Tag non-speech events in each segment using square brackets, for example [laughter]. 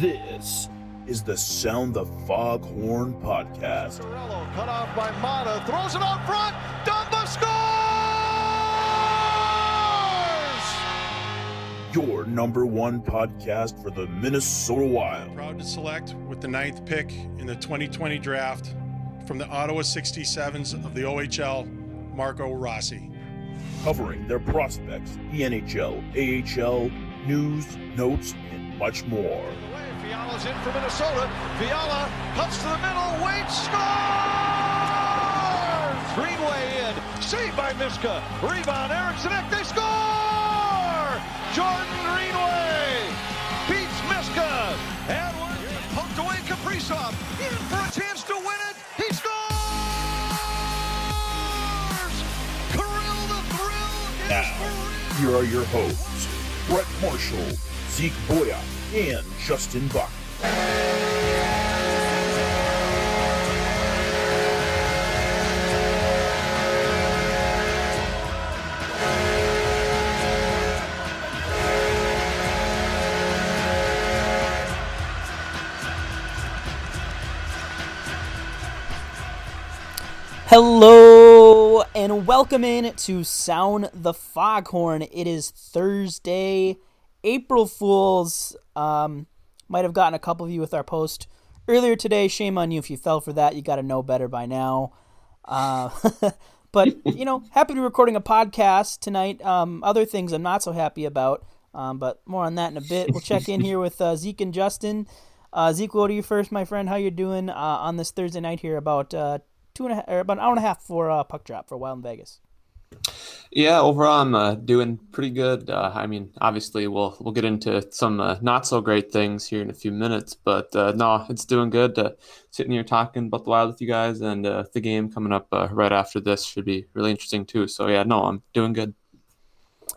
This is the Sound the Foghorn podcast. Cut off by Mata, throws it up front. Dumba scores! Your number one podcast for the Minnesota Wild. Proud to select with the ninth pick in the 2020 draft from the Ottawa 67s of the OHL, Marco Rossi. Covering their prospects, the NHL, AHL, news, notes, and much more. Fiala's in for Minnesota. Fiala cuts to the middle, waits, scores! Greenway in, saved by Miska. Rebound, Eriksson Ek, they score! Jordan Greenway beats Miska. And poked away Kaprizov in for a chance to win it. He scores! Kirill the thrill is Now, here are your hosts, Brett Marshall, Zeke Boya, and Justin Buck. Hello and welcome in to Sound the Foghorn. It is Thursday, April Fools. Um, might have gotten a couple of you with our post earlier today. Shame on you if you fell for that. You got to know better by now. Uh, [laughs] but you know, happy to be recording a podcast tonight. Um, other things I'm not so happy about, um, but more on that in a bit. We'll check in here with uh, Zeke and Justin. Uh, Zeke, we'll go to you first, my friend. How you doing uh, on this Thursday night here? About uh, two and a half, or about an hour and a half for uh, puck drop for Wild in Vegas. Yeah, overall, I'm uh, doing pretty good. Uh, I mean, obviously, we'll we'll get into some uh, not so great things here in a few minutes, but uh, no, it's doing good. Uh, sitting here talking about the Wild with you guys, and uh, the game coming up uh, right after this should be really interesting too. So yeah, no, I'm doing good.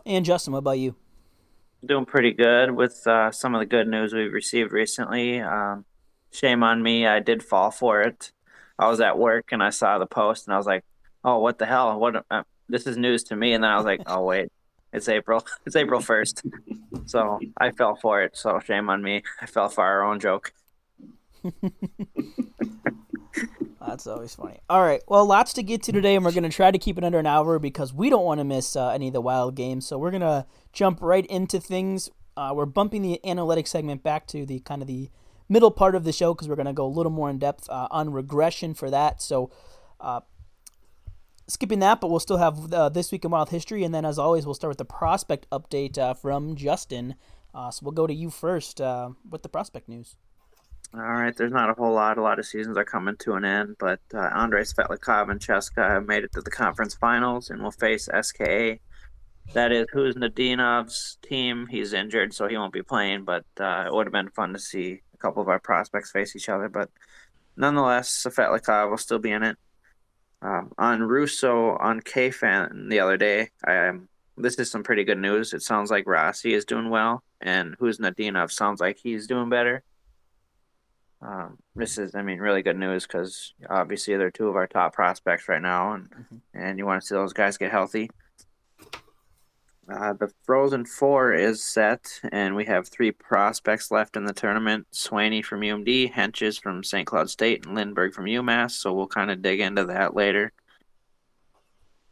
And Justin, what about you? doing pretty good with uh, some of the good news we've received recently. Um, shame on me, I did fall for it. I was at work and I saw the post and I was like, "Oh, what the hell? What? This is news to me." And then I was like, "Oh wait, it's April. [laughs] It's April first. so I fell for it. So shame on me. I fell for our own joke. [laughs] That's always funny. All right, well, lots to get to today, and we're going to try to keep it under an hour because we don't want to miss uh, any of the Wild games. So we're going to jump right into things. Uh, we're bumping the analytics segment back to the kind of the middle part of the show because we're going to go a little more in depth uh, on regression for that. So uh, skipping that, but we'll still have uh, this week in Wild history, and then as always, we'll start with the prospect update uh, from Justin. Uh, so we'll go to you first uh, with the prospect news. All right, there's not a whole lot. A lot of seasons are coming to an end, but uh, Andrei Svetlakov and CSKA have made it to the conference finals and will face SKA. That is Khusnutdinov's team. He's injured, so he won't be playing, but uh, it would have been fun to see a couple of our prospects face each other. But nonetheless, Svetlakov will still be in it. Um, on Russo on K-Fan the other day, I, um, this is some pretty good news. It sounds like Rossi is doing well, and Khusnutdinov sounds like he's doing better. Um, this is, I mean, really good news because obviously they're two of our top prospects right now, and and you want to see those guys get healthy. Uh, the Frozen Four is set, and we have three prospects left in the tournament: Swaney from UMD, Henches from St. Cloud State, and Lindberg from UMass. So we'll kind of dig into that later.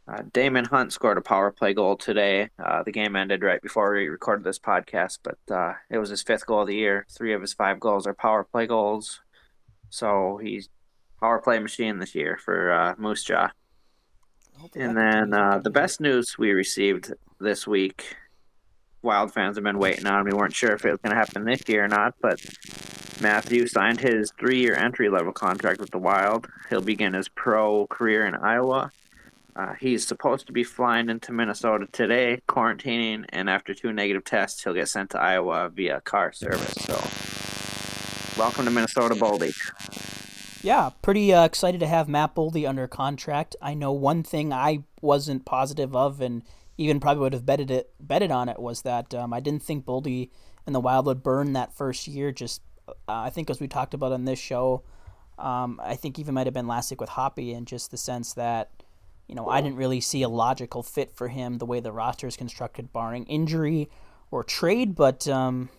Uh, Daemon Hunt scored a power play goal today. Uh, the game ended right before we recorded this podcast, but uh, it was his fifth goal of the year. Three of his five goals are power play goals. So he's power play machine this year for uh, Moose Jaw. And then uh, the best news we received this week, Wild fans have been waiting on. We weren't sure if it was going to happen this year or not, but Matthew signed his three-year entry-level contract with the Wild. He'll begin his pro career in Iowa. Uh, he's supposed to be flying into Minnesota today, quarantining, and after two negative tests, he'll get sent to Iowa via car service. So, welcome to Minnesota, Boldy. Yeah, pretty uh, excited to have Matt Boldy under contract. I know one thing I wasn't positive of, and even probably would have betted it betted on it was that um, I didn't think Boldy and the Wild would burn that first year. Just uh, I think as we talked about on this show, um, I think even might have been last week with Hoppy, and just the sense that you know I didn't really see a logical fit for him the way the roster is constructed, barring injury or trade. But um,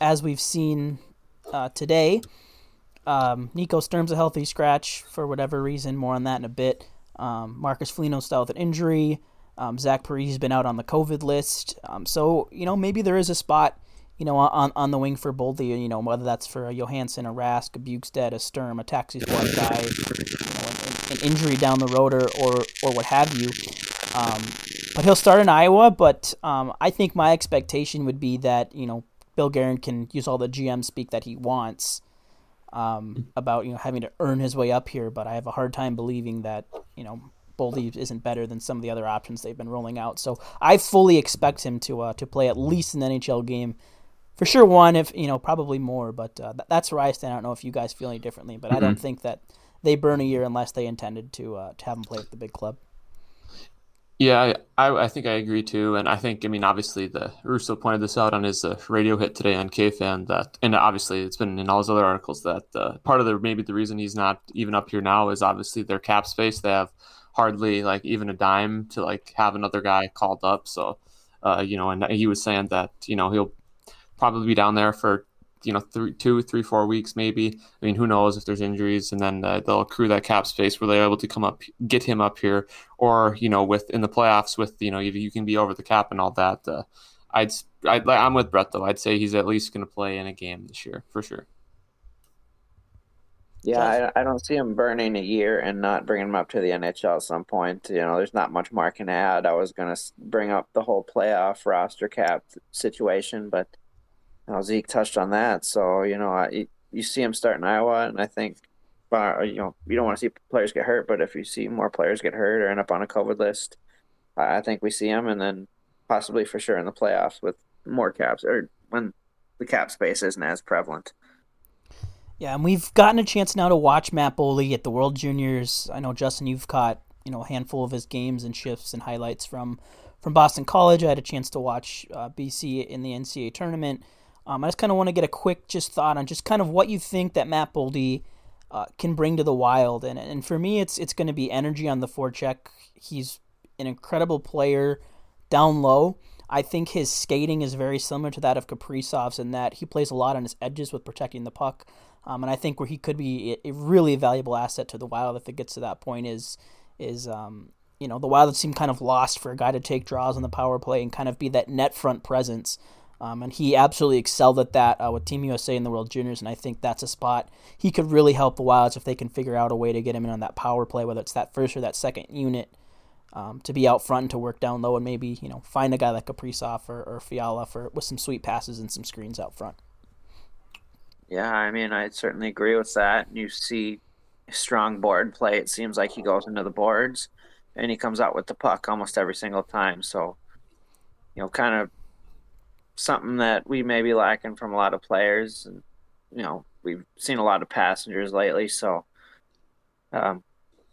as we've seen uh, today, um, Nico Sturm's a healthy scratch for whatever reason. More on that in a bit. Um, Marcus Foligno still with an injury. Um, Zach Parise has been out on the COVID list. Um, so, you know, maybe there is a spot, you know, on, on the wing for Boldy, you know, whether that's for a Johansson, a Rask, a Bjugstad, a Sturm, a taxi squad guy, you know, an, an, injury down the road or, or, or what have you. Um, but he'll start in Iowa, but um, I think my expectation would be that, you know, Bill Guerin can use all the GM speak that he wants um, about, you know, having to earn his way up here, but I have a hard time believing that, you know, Boldy isn't better than some of the other options they've been rolling out. So I fully expect him to uh, to play at least an NHL game, for sure one, if you know, probably more. But uh, that's where I stand. I don't know if you guys feel any differently, but mm-hmm. I don't think that they burn a year unless they intended to uh, to have him play with the big club. Yeah, I, I think I agree too, and I think I mean obviously the Russo pointed this out on his uh, radio hit today on KFan that, and obviously it's been in all his other articles that uh, part of the maybe the reason he's not even up here now is obviously their cap space. They have hardly like even a dime to like have another guy called up. So, uh, you know, and he was saying that you know he'll probably be down there for you know three, two, three, four weeks maybe. I mean, who knows if there's injuries, and then uh, they'll accrue that cap space where they're able to come up, get him up here, or you know, with in the playoffs with you know you, you can be over the cap and all that. Uh, I'd, I'd I'm with Brett though. I'd say he's at least going to play in a game this year for sure. Yeah, I, I, don't see him burning a year and not bringing him up to the NHL at some point. You know, there's not much more can add. I was going to bring up the whole playoff roster cap situation, but know, Zeke touched on that. So, you know, I, you see him start in Iowa, and I think, you know, you don't want to see players get hurt, but if you see more players get hurt or end up on a COVID list, I think we see him, and then possibly for sure in the playoffs with more caps or when the cap space isn't as prevalent. Yeah, and we've gotten a chance now to watch Matt Boldy at the World Juniors. I know Justin, you've caught you know a handful of his games and shifts and highlights from from Boston College. I had a chance to watch uh, BC in the NCAA tournament. Um, I just kind of want to get a quick just thought on just kind of what you think that Matt Boldy uh, can bring to the Wild, and and for me, it's it's going to be energy on the forecheck. He's an incredible player down low. I think his skating is very similar to that of Kaprizov's in that he plays a lot on his edges with protecting the puck. Um, and I think where he could be a really valuable asset to the Wild if it gets to that point is is um, you know the Wild seem kind of lost for a guy to take draws on the power play and kind of be that net front presence. Um, and he absolutely excelled at that uh, with Team USA in the World Juniors, and I think that's a spot he could really help the Wilds if they can figure out a way to get him in on that power play, whether it's that first or that second unit, um, to be out front and to work down low, and maybe you know find a guy like Kaprizov or, or Fiala for with some sweet passes and some screens out front. Yeah, I mean, I certainly agree with that. You see strong board play. It seems like he goes into the boards and he comes out with the puck almost every single time. So, you know, kind of something that we may be lacking from a lot of players. And, you know, we've seen a lot of passengers lately. So, um,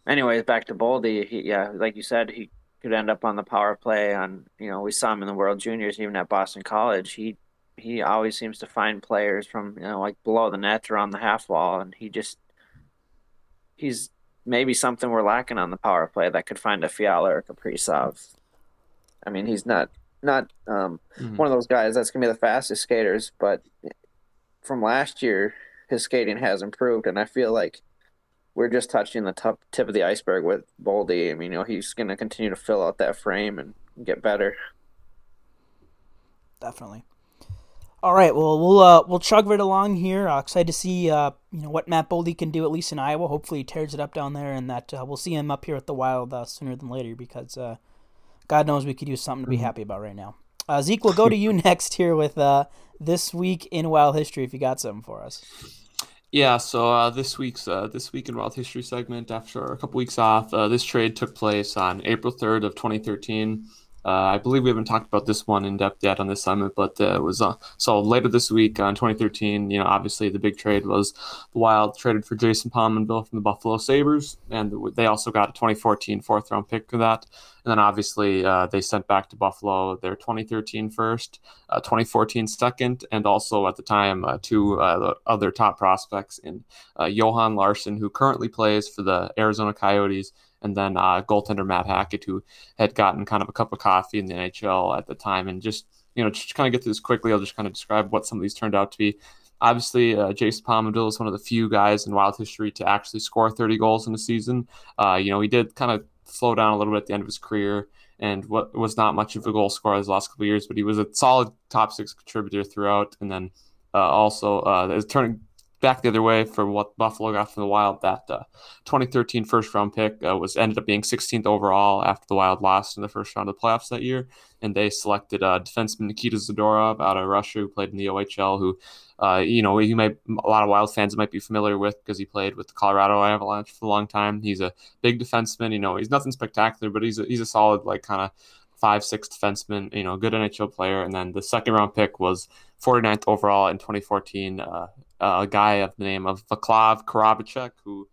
anyways, back to Boldy. He, yeah, like you said, he could end up on the power play. On you know, we saw him in the World Juniors, even at Boston College. He he always seems to find players from you know like below the net or on the half wall, and he just he's maybe something we're lacking on the power play that could find a Fiala or Kaprizov. I mean, he's not not um, mm-hmm. one of those guys that's gonna be the fastest skaters, but from last year, his skating has improved, and I feel like we're just touching the top tip of the iceberg with Boldy. I mean, you know, he's gonna continue to fill out that frame and get better. Definitely. All right, well we'll uh, we'll chug right along here. Uh, excited to see uh, you know what Matt Boldy can do at least in Iowa. Hopefully he tears it up down there, and that uh, we'll see him up here at the Wild uh, sooner than later because uh, God knows we could use something to be mm-hmm. happy about right now. Zeke, we'll go to [laughs] you next here with this week in Wild history. If you got something for us. Yeah, so this week's this week in Wild history segment after a couple weeks off, this trade took place on April third of 2013. Uh, I believe we haven't talked about this one in depth yet on this summit, but uh, it was uh, so later this week uh, in 2013. You know, obviously the big trade was the Wild traded for Jason Pominville from the Buffalo Sabres, and they also got a 2014 fourth round pick for that. And then obviously uh, they sent back to Buffalo their 2013 first, uh, 2014 second, and also at the time two other top prospects in Johan Larsson, who currently plays for the Arizona Coyotes and then uh, goaltender Matt Hackett, who had gotten kind of a cup of coffee in the NHL at the time, and just you know, just kind of get through this quickly, I'll just kind of describe what some of these turned out to be. Obviously, uh, Jason Pominville is one of the few guys in Wild history to actually score 30 goals in a season. Uh, you know, he did kind of slow down a little bit at the end of his career and what was not much of a goal scorer his last couple years, but he was a solid top six contributor throughout. And then uh, also uh, turning back the other way for what Buffalo got from the Wild. That uh, 2013 first round pick uh, was ended up being 16th overall after the Wild lost in the first round of the playoffs that year, and they selected uh, defenseman Nikita Zadorov out of Russia, who played in the OHL. Who, uh, you know, he might a lot of Wild fans might be familiar with because he played with the Colorado Avalanche for a long time. He's a big defenseman. You know, he's nothing spectacular, but he's a, he's a solid like kind of five six defenseman. You know, good NHL player. And then the second round pick was 49th overall in 2014. Uh, a guy of the name of Vaclav Karabacek, who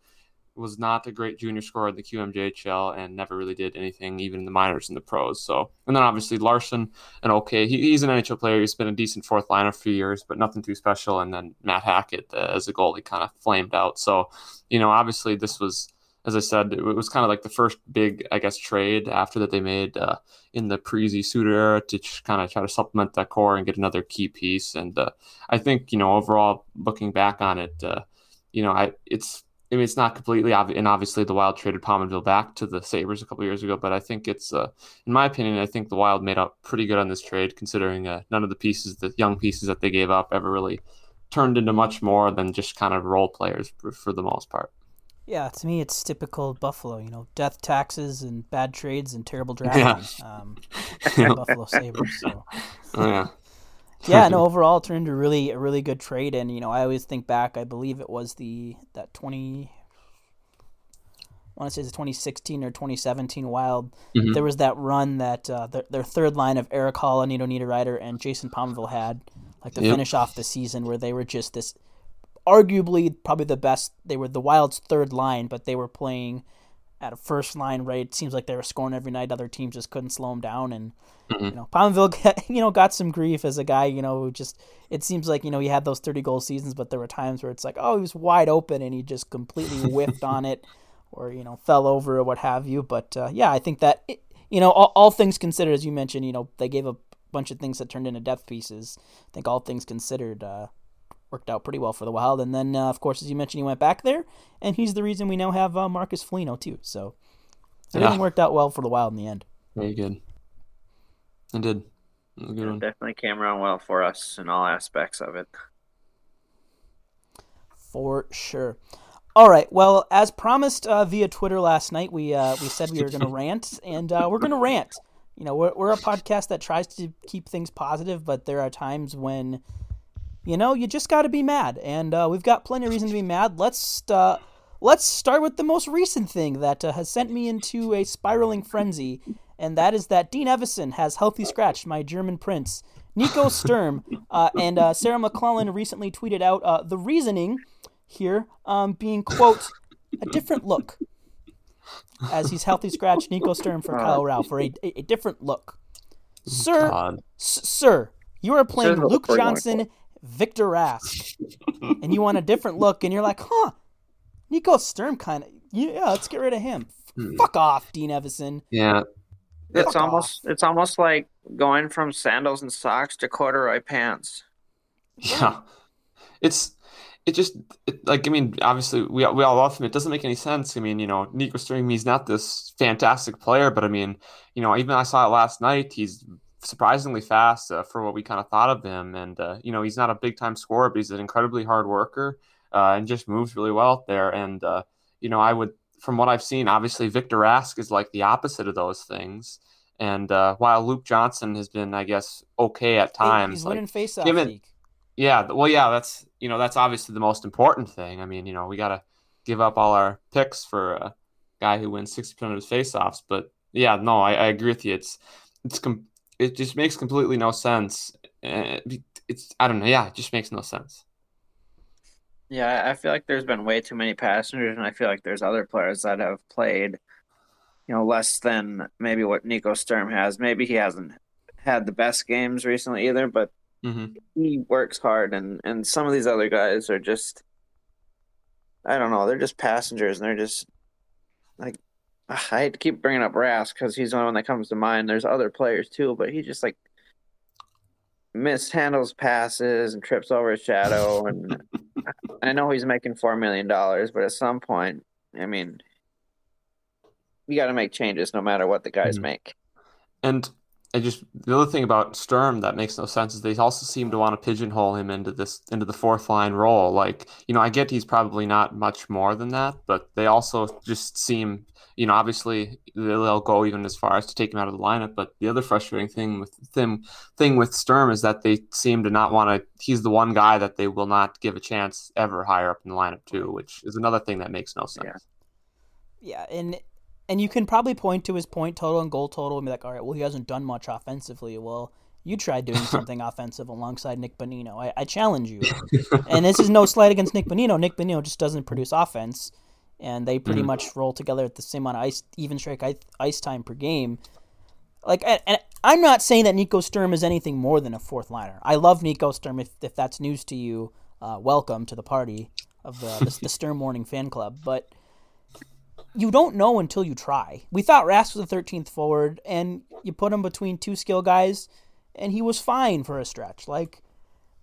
was not a great junior scorer in the QMJHL and never really did anything, even in the minors and the pros. So, and then obviously Larsson, and okay, he, he's an NHL player. He's been a decent fourth liner for years, but nothing too special. And then Matt Hackett uh, as a goalie kind of flamed out. So, you know, obviously this was as I said, it was kind of like the first big, I guess, trade after that they made uh, in the Parise Suter era to kind of try to supplement that core and get another key piece. And uh, I think, you know, overall, looking back on it, uh, you know, I it's I mean, it's not completely obvious, and obviously the Wild traded Pominville back to the Sabres a couple years ago, but I think it's, uh, in my opinion, I think the Wild made up pretty good on this trade, considering uh, none of the pieces, the young pieces that they gave up, ever really turned into much more than just kind of role players for, for the most part. Yeah, to me, it's typical Buffalo. You know, death taxes and bad trades and terrible drafting. Yeah. Um, [laughs] Buffalo Sabres. So. Oh, yeah. yeah, no. [laughs] Overall, it turned into really a really good trade, and you know, I always think back. I believe it was the that twenty. I want to say it's 2016 or 2017 Wild. Mm-hmm. There was that run that uh, their, their third line of Erik Haula, Nino Niederreiter, and Jason Pominville had, like to yep. finish off the season, where they were just this arguably probably the best. They were the Wild's third line, but they were playing at a first line rate. Seems like they were scoring every night. Other teams just couldn't slow them down, and mm-hmm. you know, Pominville, [laughs] you know, got some grief as a guy. You know, who just it seems like you know he had those thirty goal seasons, but there were times where it's like, oh, he was wide open and he just completely [laughs] whiffed on it, or you know, fell over or what have you. But uh, yeah, I think that it, you know, all, all things considered, as you mentioned, you know, they gave a bunch of things that turned into depth pieces. I think all things considered, uh, worked out pretty well for the Wild. And then, uh, of course, as you mentioned, he went back there, and he's the reason we now have uh, Marcus Foligno too. So everything yeah. worked out well for the Wild in the end. Very good. It did. It yeah, definitely came around well for us in all aspects of it. For sure. All right. Well, as promised uh, via Twitter last night, we uh, we said we were going [laughs] to rant, and uh, we're going to rant. You know, we're, we're a podcast that tries to keep things positive, but there are times when you know, you just got to be mad, and uh, we've got plenty of reason to be mad. Let's uh, let's start with the most recent thing that uh, has sent me into a spiraling frenzy, and that is that Dean Evason has healthy scratched my German prince, Nico Sturm, [laughs] uh, and uh, Sarah McLellan recently tweeted out uh, the reasoning here um, being quote a different look. As he's healthy scratched Nico Sturm for Kyle Rau for a, a, a different look. Sir, s- sir, you are playing Luke Johnson Victor Rask, and you want a different look, and you're like, huh, Nico Sturm kind of, yeah, let's get rid of him. Hmm. Fuck off, Dean Evason. Yeah, it's Fuck almost off. it's almost like going from sandals and socks to corduroy pants. Yeah, it's it just it, like I mean, obviously we we all love him. It doesn't make any sense. I mean, you know, Nico Sturm, he's not this fantastic player, but I mean, you know, even I saw it last night. He's surprisingly fast uh, for what we kind of thought of him. And, uh, you know, he's not a big time scorer, but he's an incredibly hard worker uh, and just moves really well out there. And, uh, you know, I would, from what I've seen, obviously Victor Rask is like the opposite of those things. And uh, while Luke Johnson has been, I guess, okay at times, he's like, winning face given, Yeah, well, yeah, that's you know that's obviously the most important thing. I mean, you know, we got to give up all our picks for a guy who wins sixty percent of his faceoffs. But yeah, no, I, I agree with you. It's it's com- it just makes completely no sense. Eh, it's I don't know. Yeah, it just makes no sense. Yeah, I feel like there's been way too many passengers, and I feel like there's other players that have played, you know, less than maybe what Nico Sturm has. Maybe he hasn't had the best games recently either, but mm-hmm. he works hard, and and some of these other guys are just, I don't know, they're just passengers, and they're just like I keep bringing up Rask because he's the only one that comes to mind. There's other players too, but he just like mishandles passes and trips over his shadow. [laughs] And I know he's making four million dollars, but at some point, I mean, you got to make changes no matter what the guys mm-hmm. make. And I just the other thing about Sturm that makes no sense is they also seem to want to pigeonhole him into this into the fourth line role. Like you know, I get he's probably not much more than that, but they also just seem you know obviously they'll go even as far as to take him out of the lineup. But the other frustrating thing with them thing with Sturm is that they seem to not want to. He's the one guy that they will not give a chance ever higher up in the lineup too, which is another thing that makes no sense. Yeah, yeah and and you can probably point to his point total and goal total and be like, all right, well, he hasn't done much offensively. Well, you tried doing [laughs] something offensive alongside Nick Bonino. I, I challenge you. and this is no slight against Nick Bonino. Nick Bonino just doesn't produce offense, and they pretty mm-hmm. much roll together at the same amount of ice, even strike ice time per game. Like, and I'm not saying that Nico Sturm is anything more than a fourth liner. I love Nico Sturm. If, if that's news to you, uh, welcome to the party of the, the, the Sturm Morning fan club. But you don't know until you try. We thought Rask was the 13th forward, and you put him between two skill guys, and he was fine for a stretch. Like,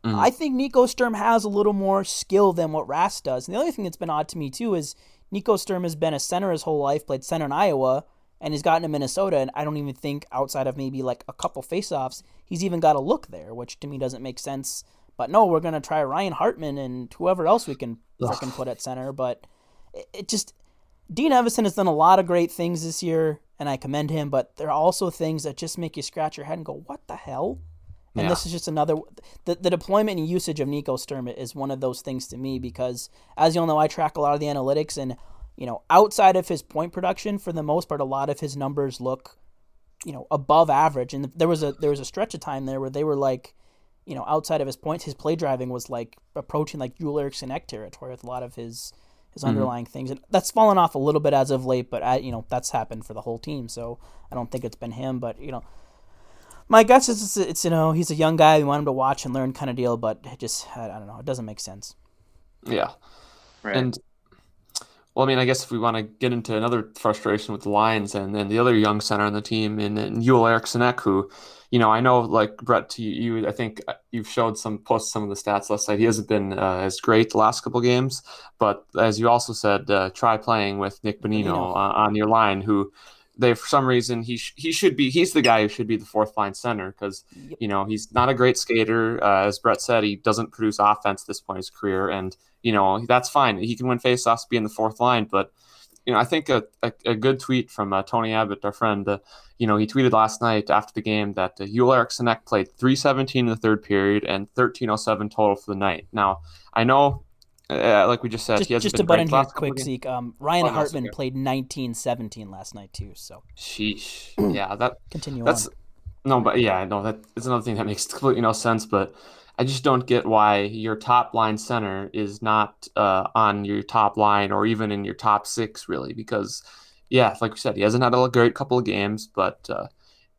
mm. I think Nico Sturm has a little more skill than what Rask does. And the other thing that's been odd to me, too, is Nico Sturm has been a center his whole life, played center in Iowa, and he's gotten to Minnesota, and I don't even think outside of maybe like a couple faceoffs, he's even got a look there, which to me doesn't make sense. But no, we're gonna try Ryan Hartman and whoever else we can freaking put at center. But it, it just Dean Evason has done a lot of great things this year, and I commend him. But there are also things that just make you scratch your head and go, "What the hell?" And yeah. this is just another. The, the deployment and usage of Nico Sturm is one of those things to me because, as you'll know, I track a lot of the analytics, and you know, outside of his point production, for the most part, a lot of his numbers look, you know, above average. And there was a there was a stretch of time there where they were like, you know, outside of his points, his play driving was like approaching like Joel Eriksson Ek territory with a lot of his his mm-hmm. underlying things, and that's fallen off a little bit as of late. But I, you know, that's happened for the whole team, so I don't think it's been him. But you know, my guess is it's, it's you know he's a young guy. We want him to watch and learn kind of deal, but it just I, I don't know. It doesn't make sense. Yeah, right. and well, I mean, I guess if we want to get into another frustration with the Lions and then the other young center on the team, and, and Joel Eriksson Ek, who you know, I know like Brett, to you, I think uh, you've showed some post some of the stats last night. He hasn't been uh, as great the last couple games, but as you also said, uh, try playing with Nick Bonino uh, on your line, who they for some reason he sh- he should be he's the guy who should be the fourth line center because you know he's not a great skater. Uh, as Brett said, he doesn't produce offense at this point in his career, and you know that's fine. He can win faceoffs, be in the fourth line, but you know, I think a, a, a good tweet from uh, Tony Abbott, our friend, uh, you know, he tweeted last night after the game that uh, Eriksson played 317 in the third period and 1307 total for the night. Now, I know, uh, like we just said, just, just to butt in here quick, Zeke, um, Ryan oh, Hartman no, played 1917 last night, too. So, sheesh. [clears throat] yeah, that continue that's, on. No, but yeah, no, that is another thing that makes [laughs] completely no sense. But I just don't get why your top line center is not uh, on your top line or even in your top six, really. Because, yeah, like we said, he hasn't had a great couple of games, but uh,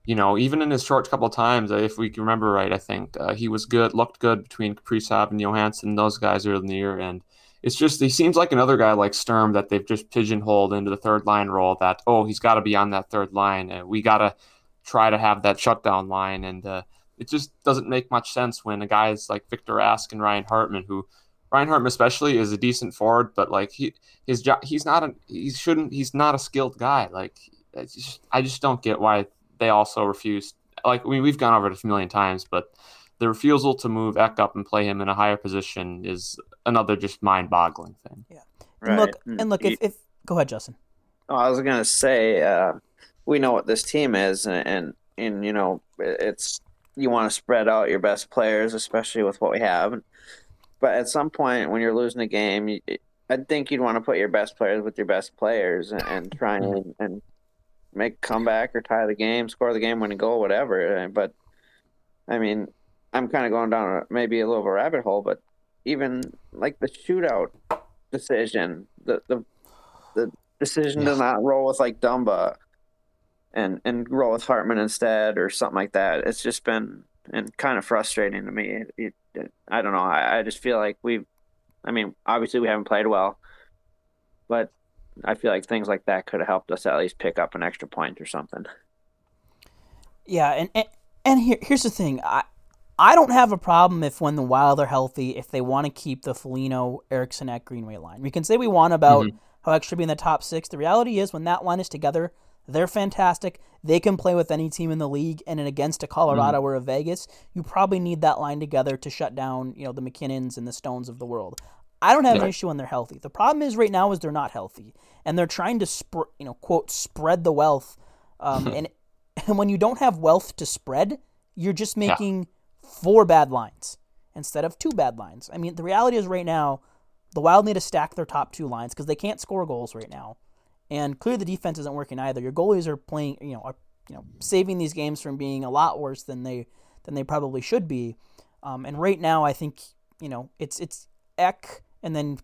you know, even in his short couple of times, if we can remember right, I think uh, he was good, looked good between Kaprizov and Johansson, those guys early in the year, and it's just he seems like another guy like Sturm that they've just pigeonholed into the third line role. That oh, he's got to be on that third line, and we got to try to have that shutdown line, and uh, it just doesn't make much sense when a guy is like Victor Rask and Ryan Hartman, who Ryan Hartman especially is a decent forward, but like he his job he's not a he shouldn't he's not a skilled guy. Like just, I just don't get why they also refuse. Like we we've gone over it a million times, but the refusal to move Ek up and play him in a higher position is another just mind-boggling thing. Yeah. Right. And look, and look, if, if go ahead, Justin. Oh, I was gonna say, uh, we know what this team is, and, and and you know it's you want to spread out your best players, especially with what we have. But at some point, when you're losing a game, you, I think you'd want to put your best players with your best players and, and try and, mm-hmm. and make a comeback or tie the game, score the game, win a goal, whatever. But I mean, I'm kind of going down maybe a little of a rabbit hole, but even like the shootout decision, the the the decision yeah. to not roll with like Dumba and and roll with Hartman instead or something like that. It's just been and kind of frustrating to me. It, it, it, I don't know. I, I just feel like we've. I mean, obviously we haven't played well, but I feel like things like that could have helped us at least pick up an extra point or something. Yeah, and and, and here here's the thing. I I don't have a problem if when the Wild are healthy, if they want to keep the Foligno, Eriksson at Greenway line. We can say we want about mm-hmm. how Ek should be in the top six. The reality is when that line is together, they're fantastic. They can play with any team in the league, and in against a Colorado mm. or a Vegas, you probably need that line together to shut down, you know, the MacKinnons and the Stones of the world. I don't have yeah. an issue when they're healthy. The problem is right now is they're not healthy, and they're trying to, sp- you know, quote spread the wealth. Um, and and when you don't have wealth to spread, you're just making yeah. four bad lines instead of two bad lines. I mean, the reality is right now, the Wild need to stack their top two lines because they can't score goals right now and clearly the defense isn't working either. Your goalies are playing, you know, are you know saving these games from being a lot worse than they than they probably should be. Um, and right now, I think you know it's it's Ek, and then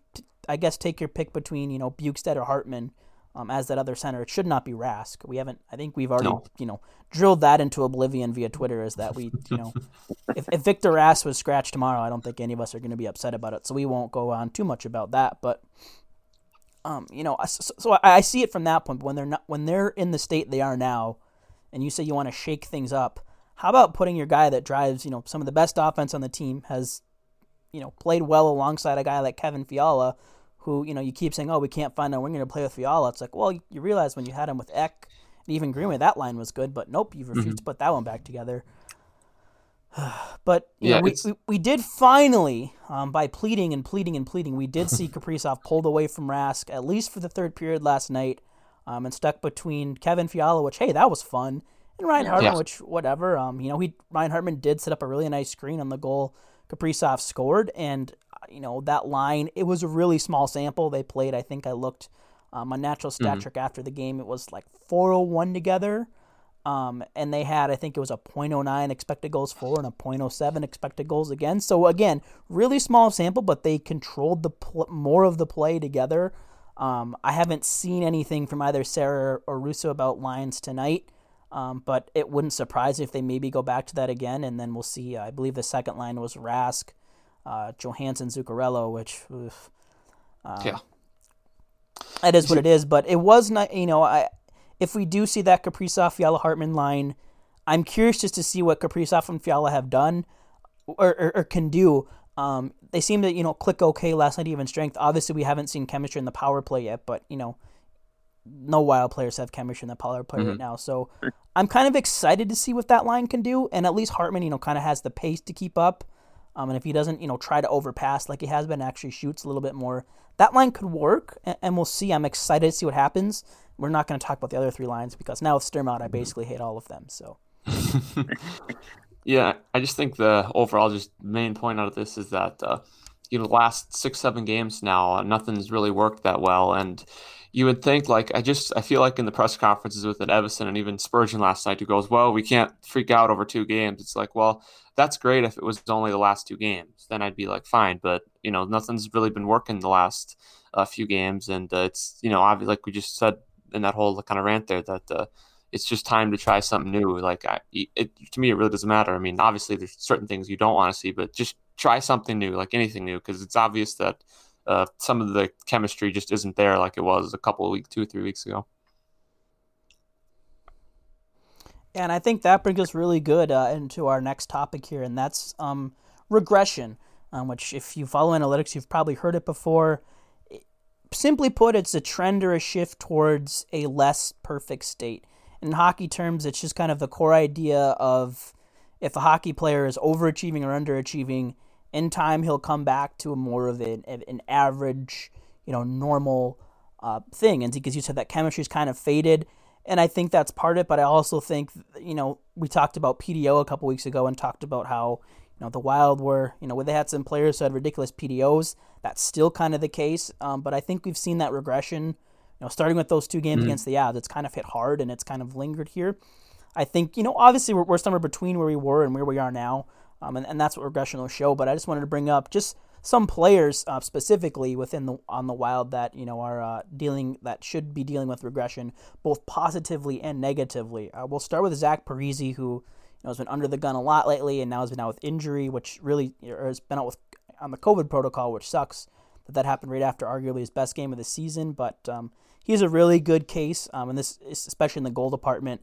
I guess take your pick between you know Bjugstad or Hartman um, as that other center. It should not be Rask. We haven't. I think we've already no. you know drilled that into oblivion via Twitter. Is that we you know [laughs] if, if Victor Rask was scratched tomorrow, I don't think any of us are going to be upset about it. So we won't go on too much about that, but um, you know, so, so I, I, see it from that point. But when they're not, when they're in the state they are now, and you say you want to shake things up, how about putting your guy that drives, you know, some of the best offense on the team has, you know, played well alongside a guy like Kevin Fiala, who you know you keep saying, oh, we can't find a winger to play with Fiala. It's like, well, you realize when you had him with Ek, and even Greenway, that line was good, but nope, you've refused mm-hmm. to put that one back together. [sighs] but yeah, know, we, we, we did finally, um, by pleading and pleading and pleading, we did see [laughs] Kaprizov pulled away from Rask at least for the third period last night, um, and stuck between Kevin Fiala, which hey, that was fun, and Ryan Hartman, yeah. which whatever. Um, you know, he Ryan Hartman did set up a really nice screen on the goal Kaprizov scored, and uh, you know that line. It was a really small sample they played. I think I looked um, on Natural Stat mm-hmm. Trick after the game. It was like 401 together. Um, and they had, I think it was a .09 expected goals for and a .07 expected goals again. So again, really small sample, but they controlled the pl- more of the play together. Um, I haven't seen anything from either Sarah or Russo about lines tonight, um, but it wouldn't surprise me if they maybe go back to that again, and then we'll see. I believe the second line was Rask, uh, Johansson, Zuccarello, which, oof, uh, yeah, that is what it is. But it was not, you know, I if we do see that Kaprizov Fiala Hartman line, I'm curious just to see what Kaprizov and Fiala have done or, or, or can do. Um, they seem to you know click okay last night even strength. Obviously, we haven't seen chemistry in the power play yet, but you know, no wild players have chemistry in the power play mm-hmm. right now. So I'm kind of excited to see what that line can do, and at least Hartman you know kind of has the pace to keep up. Um, and if he doesn't, you know, try to overpass like he has been, actually shoots a little bit more. That line could work, and, and we'll see. I'm excited to see what happens. We're not going to talk about the other three lines because now with Sturmount, I basically hate all of them. So. [laughs] yeah, I just think the overall just main point out of this is that uh, you know the last six seven games now uh, nothing's really worked that well, and you would think like I just I feel like in the press conferences with Evason and even Spurgeon last night who goes, well, we can't freak out over two games. It's like, well, that's great if it was only the last two games, then I'd be like fine, but you know nothing's really been working the last uh, few games, and uh, it's you know obviously like we just said in that whole kind of rant there that uh, it's just time to try something new. Like I, it, to me, it really doesn't matter. I mean, obviously there's certain things you don't want to see, but just try something new, like anything new, because it's obvious that uh, some of the chemistry just isn't there like it was a couple of weeks, two or three weeks ago. And I think that brings us really good uh, into our next topic here, and that's um, regression, um, which, if you follow analytics, you've probably heard it before simply put, it's a trend or a shift towards a less perfect state. In hockey terms, it's just kind of the core idea of if a hockey player is overachieving or underachieving, in time he'll come back to a more of an, an average, you know, normal uh, thing. And because you said that chemistry's kind of faded, and I think that's part of it. But I also think, you know, we talked about PDO a couple weeks ago and talked about how know, the Wild were, you know, where they had some players who had ridiculous PDOs. That's still kind of the case. Um, but I think we've seen that regression, you know, starting with those two games mm-hmm. against the Avs. It's kind of hit hard and it's kind of lingered here. I think, you know, obviously we're, we're somewhere between where we were and where we are now. Um, and, and that's what regression will show. But I just wanted to bring up just some players uh, specifically within the on the Wild that you know are uh, dealing that should be dealing with regression both positively and negatively. Uh, we'll start with Zach Parise, who know, has been under the gun a lot lately, and now has been out with injury, which really or has been out with on the COVID protocol, which sucks that that happened right after arguably his best game of the season. But um, he's a really good case, um, and this especially in the goal department.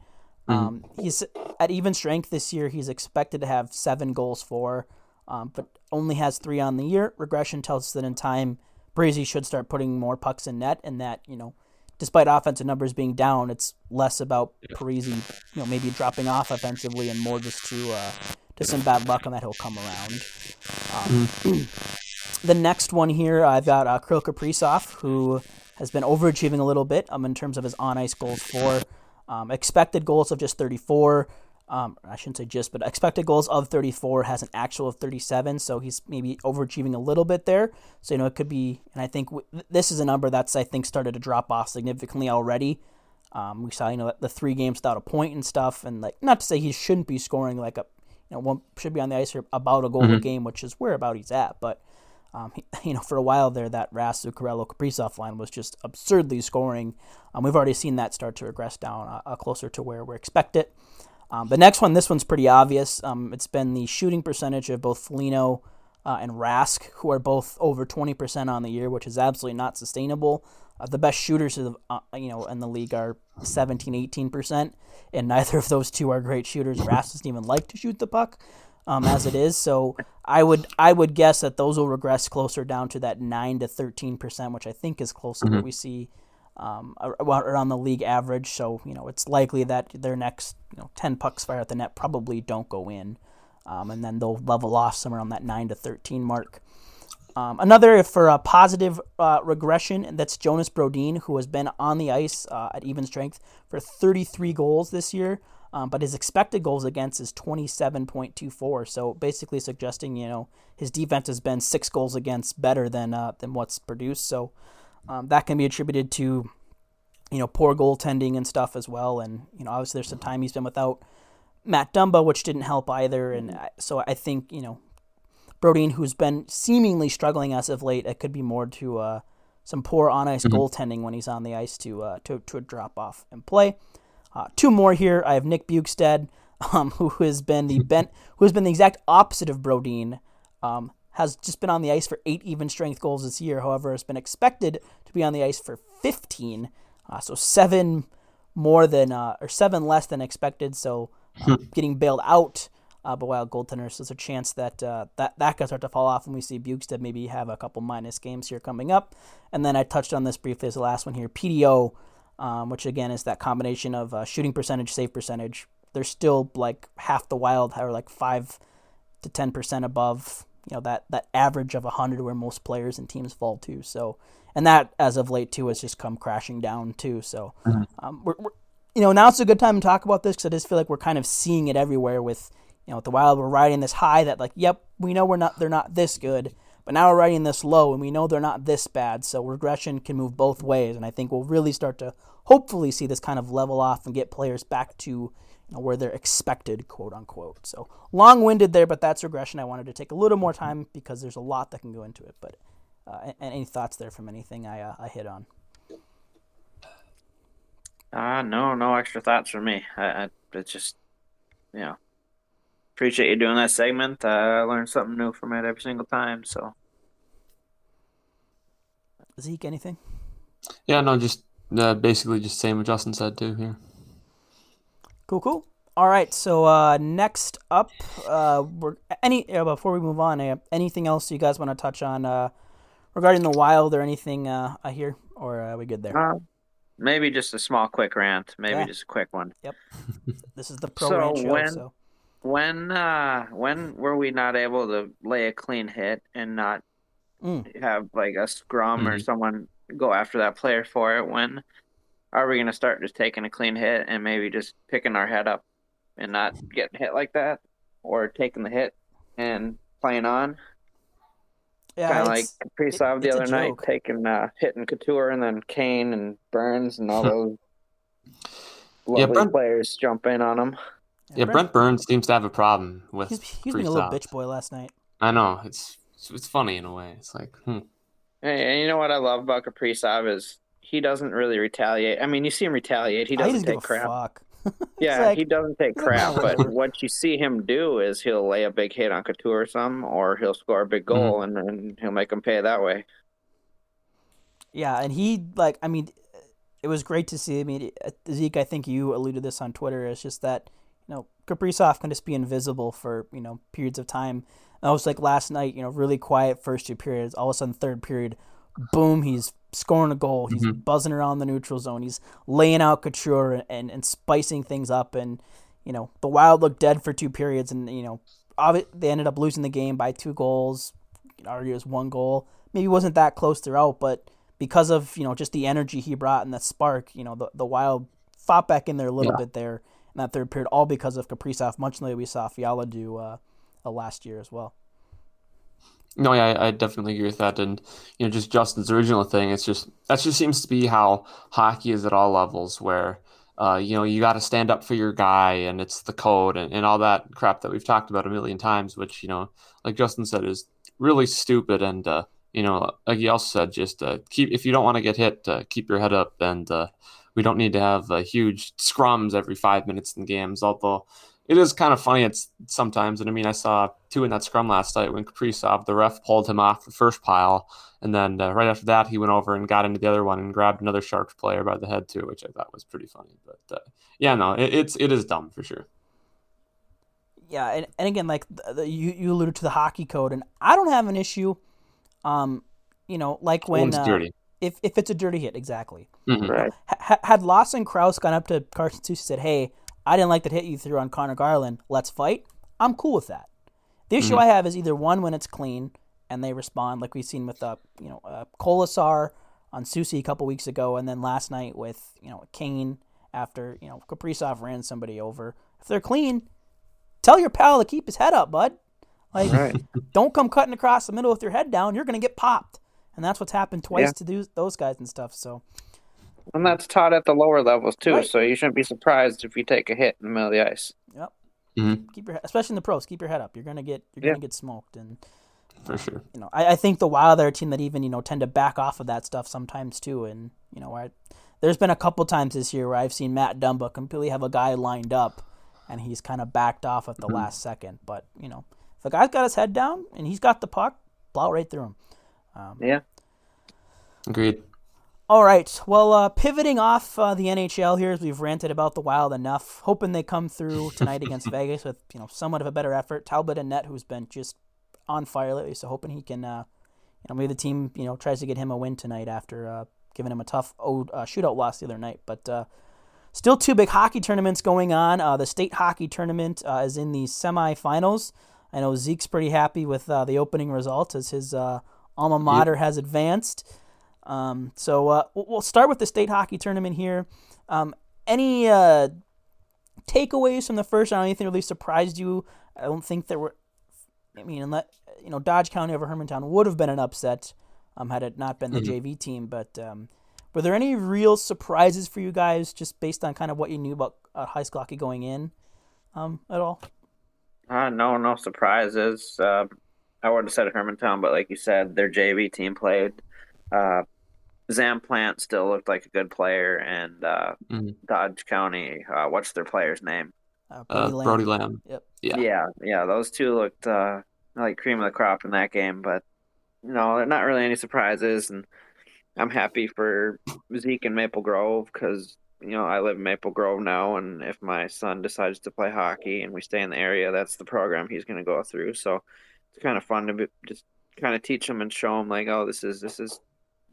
Um, he's at even strength this year. He's expected to have seven goals for, um, but only has three on the year. Regression tells us that in time, Parise should start putting more pucks in net, and that you know, despite offensive numbers being down, it's less about Parise, you know, maybe dropping off offensively and more just to uh, to some bad luck and that he'll come around. Um, the next one here, I've got uh, Kirill Kaprizov, who has been overachieving a little bit um, in terms of his on ice goals for. Um, expected goals of just 34. Um, I shouldn't say just, but expected goals of 34 has an actual of 37, so he's maybe overachieving a little bit there. So you know it could be, and I think w- this is a number that's I think started to drop off significantly already. Um, we saw you know the three games without a point and stuff, and like not to say he shouldn't be scoring like a you know one should be on the ice for about a goal mm-hmm. a game, which is where about he's at, but. Um, he, [laughs] you know, for a while there, that Rask Zuccarello Kaprizov line was just absurdly scoring. Um, we've already seen that start to regress down uh, uh, closer to where we expect it. Um, the next one, this one's pretty obvious. Um, it's been the shooting percentage of both Foligno uh, and Rask, who are both over 20% on the year, which is absolutely not sustainable. Uh, the best shooters of, uh, you know in the league are 17, 18%, and [laughs] neither of those two are great shooters. Rask doesn't even like to shoot the puck um, as it is. So I would I would guess that those will regress closer down to that nine to thirteen percent, which I think is closer to mm-hmm. what we see um, around the league average. So you know it's likely that their next you know ten pucks fired at the net probably don't go in, um, and then they'll level off somewhere on that nine to thirteen mark. Um, another for a positive uh, regression, that's Jonas Brodin, who has been on the ice uh, at even strength for 33 goals this year. Um, but his expected goals against is 27.24. So basically suggesting, you know, his defense has been six goals against better than uh, than what's produced. So um, that can be attributed to, you know, poor goaltending and stuff as well. And you know, obviously there's some time he's been without Matt Dumba, which didn't help either. And so I think you know, Brodin, who's been seemingly struggling as of late, it could be more to uh, some poor on ice mm-hmm. goaltending when he's on the ice to uh, to to drop off and play. Uh, two more here. I have Nick Bjugstad, [laughs] um, who has been the [laughs] bent, who has been the exact opposite of Brodin. Um, has just been on the ice for eight even strength goals this year. However, has been expected to be on the ice for 15, uh, so seven more than uh, or seven less than expected. So uh, getting bailed out uh, by wild goaltenders. So there's a chance that uh, that that could start to fall off, and we see Bjugstad maybe have a couple minus games here coming up. And then I touched on this briefly as the last one here. PDO um, which again is that combination of uh, shooting percentage, save percentage. They're still like half the Wild, or like five to ten percent above you know that that average of hundred where most players and teams fall to. So, and that as of late too has just come crashing down too. So, mm-hmm. um, we're, we're, you know now it's a good time to talk about this because I just feel like we're kind of seeing it everywhere with you know with the Wild. We're riding this high that like, yep, we know we're not they're not this good, but now we're riding this low and we know they're not this bad. So regression can move both ways, and I think we'll really start to hopefully see this kind of level off and get players back to where they're expected, quote unquote. So long winded there, but that's regression. I wanted to take a little more time because there's a lot that can go into it. But uh, any thoughts there from anything I, uh, I hit on? Uh, no, no extra thoughts for me. I, I it's just, you know, appreciate you doing that segment. Uh, I learned something new from it every single time. So, Zeke, anything? Yeah, no, just uh, basically just same what Justin said too here. Cool, cool. All right, so uh, next up, uh, we're any uh, before we move on, uh, anything else you guys want to touch on uh, regarding the wild or anything uh, hear. or are we good there? Uh, maybe just a small, quick rant. Maybe yeah. just a quick one. Yep. [laughs] this is the pro so show. When, so when uh, when were we not able to lay a clean hit and not mm. have like a scrum mm-hmm. or someone go after that player for it. When are we going to start just taking a clean hit and maybe just picking our head up and not getting hit like that, or taking the hit and playing on? Yeah, kind of like Kaprizov it, the other night, taking uh, hitting Couture and then Kane and Burns and all [laughs] those lovely yeah, Brent, players jump in on him. Yeah, yeah Brent, Brent, Burns seems to have a problem with. He's, he's being a little bitch boy last night. I know it's it's funny in a way. It's like, hmm. And you know what I love about Kaprizov is he doesn't really retaliate. I mean, you see him retaliate. He [laughs] doesn't take crap. yeah, like, he doesn't take crap. but what you see him do is he'll lay a big hit on Couture or something, or he'll score a big mm-hmm. goal mm-hmm. and, and he'll make him pay that way. Yeah, and he like I mean, it was great to see. I mean, Zeke, I think you alluded this on Twitter. It's just that you know Kaprizov can just be invisible for you know periods of time. And I was like last night, you know, really quiet first two periods. All of a sudden, third period, boom, he's scoring a goal. He's mm-hmm. buzzing around the neutral zone. He's laying out Couture and, and, spicing things up. And you know, the Wild looked dead for two periods, and you know, they ended up losing the game by two goals. You it was one goal. Maybe wasn't that close throughout, but because of you know just the energy he brought and the spark, you know the the Wild fought back in there a little yeah. bit there in that third period, all because of Kaprizov, much like we saw Fiala do uh, uh, last year as well. No, yeah, I, I, definitely agree with that, and you know, just Justin's original thing. It's just that just seems to be how hockey is at all levels, where uh, you know you got to stand up for your guy, and it's the code and, and all that crap that we've talked about a million times, which you know, like Justin said, is really stupid and uh, you know, like he also said, just uh, keep if you don't want to get hit, uh, keep your head up, and uh, we don't need to have uh, huge scrums every five minutes in games. Although it is kind of funny, it's sometimes, and I mean, I saw two in that scrum last night when Kaprizov, the ref pulled him off the first pile, and then uh, right after that, he went over and got into the other one and grabbed another Sharks player by the head too, which I thought was pretty funny. But uh, yeah, no, it, it's it is dumb for sure yeah, and, and again, like the, the, you you alluded to the hockey code, and I don't have an issue um, you know, like when uh, if if it's a dirty hit, exactly. Mm-hmm. Right. H- had Lawson Crouse gone up to Carson Soucy and said, "Hey, I didn't like that hit you threw on Conor Garland. Let's fight." I'm cool with that. The issue mm-hmm. I have is either one when it's clean and they respond, like we've seen with uh, you know uh, Kolesar on Soucy a couple weeks ago, and then last night with you know Kane after you know Kaprizov ran somebody over. If they're clean, tell your pal to keep his head up, bud. Like, right. [laughs] don't come cutting across the middle with your head down. You're going to get popped. And that's what's happened twice yeah. to those guys and stuff. So, and that's taught at the lower levels too. Right. So you shouldn't be surprised if you take a hit in the middle of the ice. Yep. Mm-hmm. Keep your, especially in the pros, keep your head up. You're gonna get, you're yeah. gonna get smoked. And for sure, you know, I, I think the Wild are a team that even you know tend to back off of that stuff sometimes too. And you know, I, there's been a couple times this year where I've seen Matt Dumba completely have a guy lined up, and he's kind of backed off at the mm-hmm. last second. But you know, the guy's got his head down and he's got the puck, plow right through him. Um, yeah. Agreed. All right. Well, uh, pivoting off uh, the NHL here, as we've ranted about the Wild enough, hoping they come through [laughs] tonight against Vegas with you know somewhat of a better effort. Talbot and Net, who's been just on fire lately, so hoping he can, uh, you know, maybe the team you know tries to get him a win tonight after uh, giving him a tough old, uh, shootout loss the other night. But uh, still, two big hockey tournaments going on. the state hockey tournament is in the semifinals. I know Zeke's pretty happy with uh, the opening results as his uh, alma mater yep. has advanced. Um, so uh, we'll start with the state hockey tournament here. Um, any uh, takeaways from the first round? Anything really surprised you? I don't think there were. I mean, unless, you know, Dodge County over Hermantown would have been an upset um, had it not been the mm-hmm. JV team. But um, were there any real surprises for you guys, just based on kind of what you knew about uh, high school hockey going in um, at all? Uh, no, no surprises. Uh, I would have said Hermantown, but like you said, their JV team played. Uh, Plante still looked like a good player, and uh, mm-hmm. Dodge County. Uh, what's their player's name? Uh, Brody, uh, Lamb. Brody Lamb. Yep. Yeah. Yeah, yeah. Those two looked uh, like cream of the crop in that game, but you know, not really any surprises. And I'm happy for Zeke and Maple Grove because you know, I live in Maple Grove now, and if my son decides to play hockey and we stay in the area, that's the program he's going to go through. So it's kind of fun to be, just kind of teach him and show him like, oh, this is this is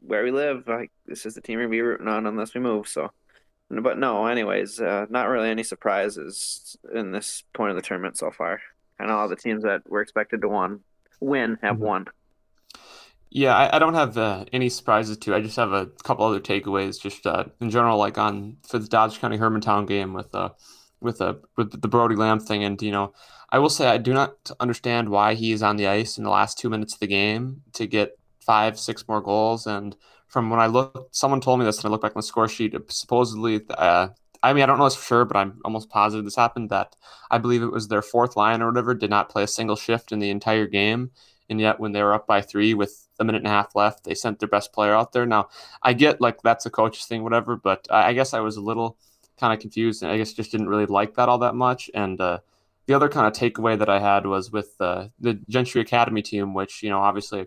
where we live. Like this is the team we're gonna be rooting on unless we move. So, but no, anyways, uh, not really any surprises in this point of the tournament so far. Know all the teams that were expected to won win have mm-hmm. won. Yeah, I, I don't have uh, any surprises too. I just have a couple other takeaways, just uh, in general, like on for the Dodge County Hermantown game with uh with uh with the Brody Lamb thing, and you know, I will say I do not understand why he is on the ice in the last two minutes of the game to get five, six more goals. And from when I look, someone told me this, and I look back on the score sheet. Supposedly, uh, I mean, I don't know this for sure, but I'm almost positive this happened. That I believe it was their fourth line or whatever did not play a single shift in the entire game, and yet when they were up by three with a minute and a half left. They sent their best player out there. Now, I get like that's a coach's thing, whatever, but I guess I was a little kind of confused and I guess just didn't really like that all that much. And uh, the other kind of takeaway that I had was with uh, the Gentry Academy team, which, you know, obviously,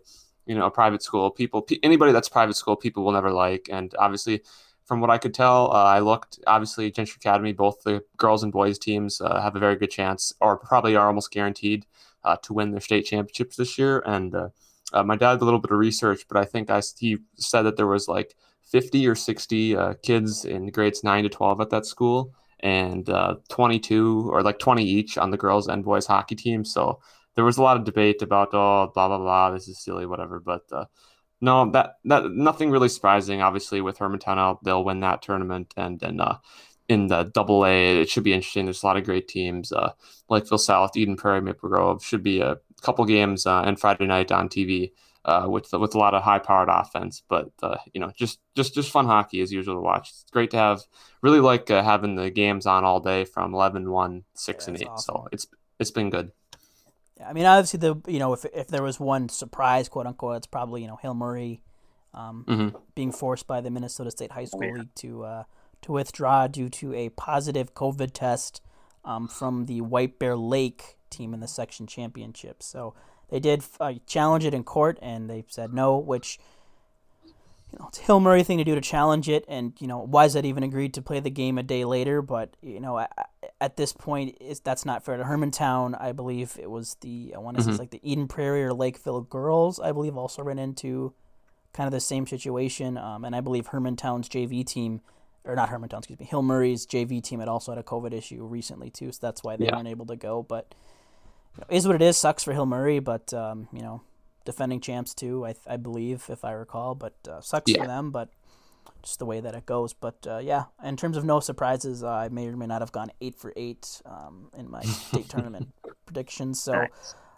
you know, a private school, people, anybody that's private school, people will never like. And obviously, from what I could tell, uh, I looked obviously Gentry Academy. Both the girls and boys teams uh, have a very good chance, or probably are almost guaranteed uh, to win their state championships this year. And uh, uh, my dad did a little bit of research, but I think I he said that there was like 50 or 60 uh, kids in grades nine to 12 at that school, and 22 or like 20 each on the girls and boys hockey team. So there was a lot of debate about oh blah blah blah this is silly whatever, but no, that that nothing really surprising. Obviously, with Hermantown they'll win that tournament, and then uh, in the Double A, it should be interesting. There's a lot of great teams. Uh, Lakeville South, Eden Prairie, Maple Grove should be a couple games uh, and Friday night on TV uh, with with a lot of high powered offense. But uh, you know, just just just fun hockey as usual to watch. It's great to have. Really like uh, having the games on all day from 11, 1, 6, yeah, and eight. Awesome. So it's it's been good. I mean, obviously, the you know, if if there was one surprise, quote unquote, it's probably you know Hill Murray um, mm-hmm. being forced by the Minnesota State High School oh, yeah. League to uh, to withdraw due to a positive COVID test um, from the White Bear Lake team in the section championship. So they did uh, challenge it in court, and they said no, which you know, it's Hill Murray thing to do to challenge it, and you know, Wysett even agreed to play the game a day later. But you know, at, at this point, is that's not fair to Hermantown. I believe it was the I want to mm-hmm. say it's like the Eden Prairie or Lakeville girls. I believe also ran into kind of the same situation, um, and I believe Hermantown's JV team, or not Hermantown, excuse me, Hill Murray's JV team had also had a COVID issue recently too, so that's why they yeah. weren't able to go. But you know, is what it is. Sucks for Hill Murray, but um, you know defending champs too. I, I believe if I recall, but uh, sucks yeah. for them. But just the way that it goes. But uh, yeah, in terms of no surprises, uh, I may or may not have gone eight for eight um, in my state [laughs] tournament predictions. So.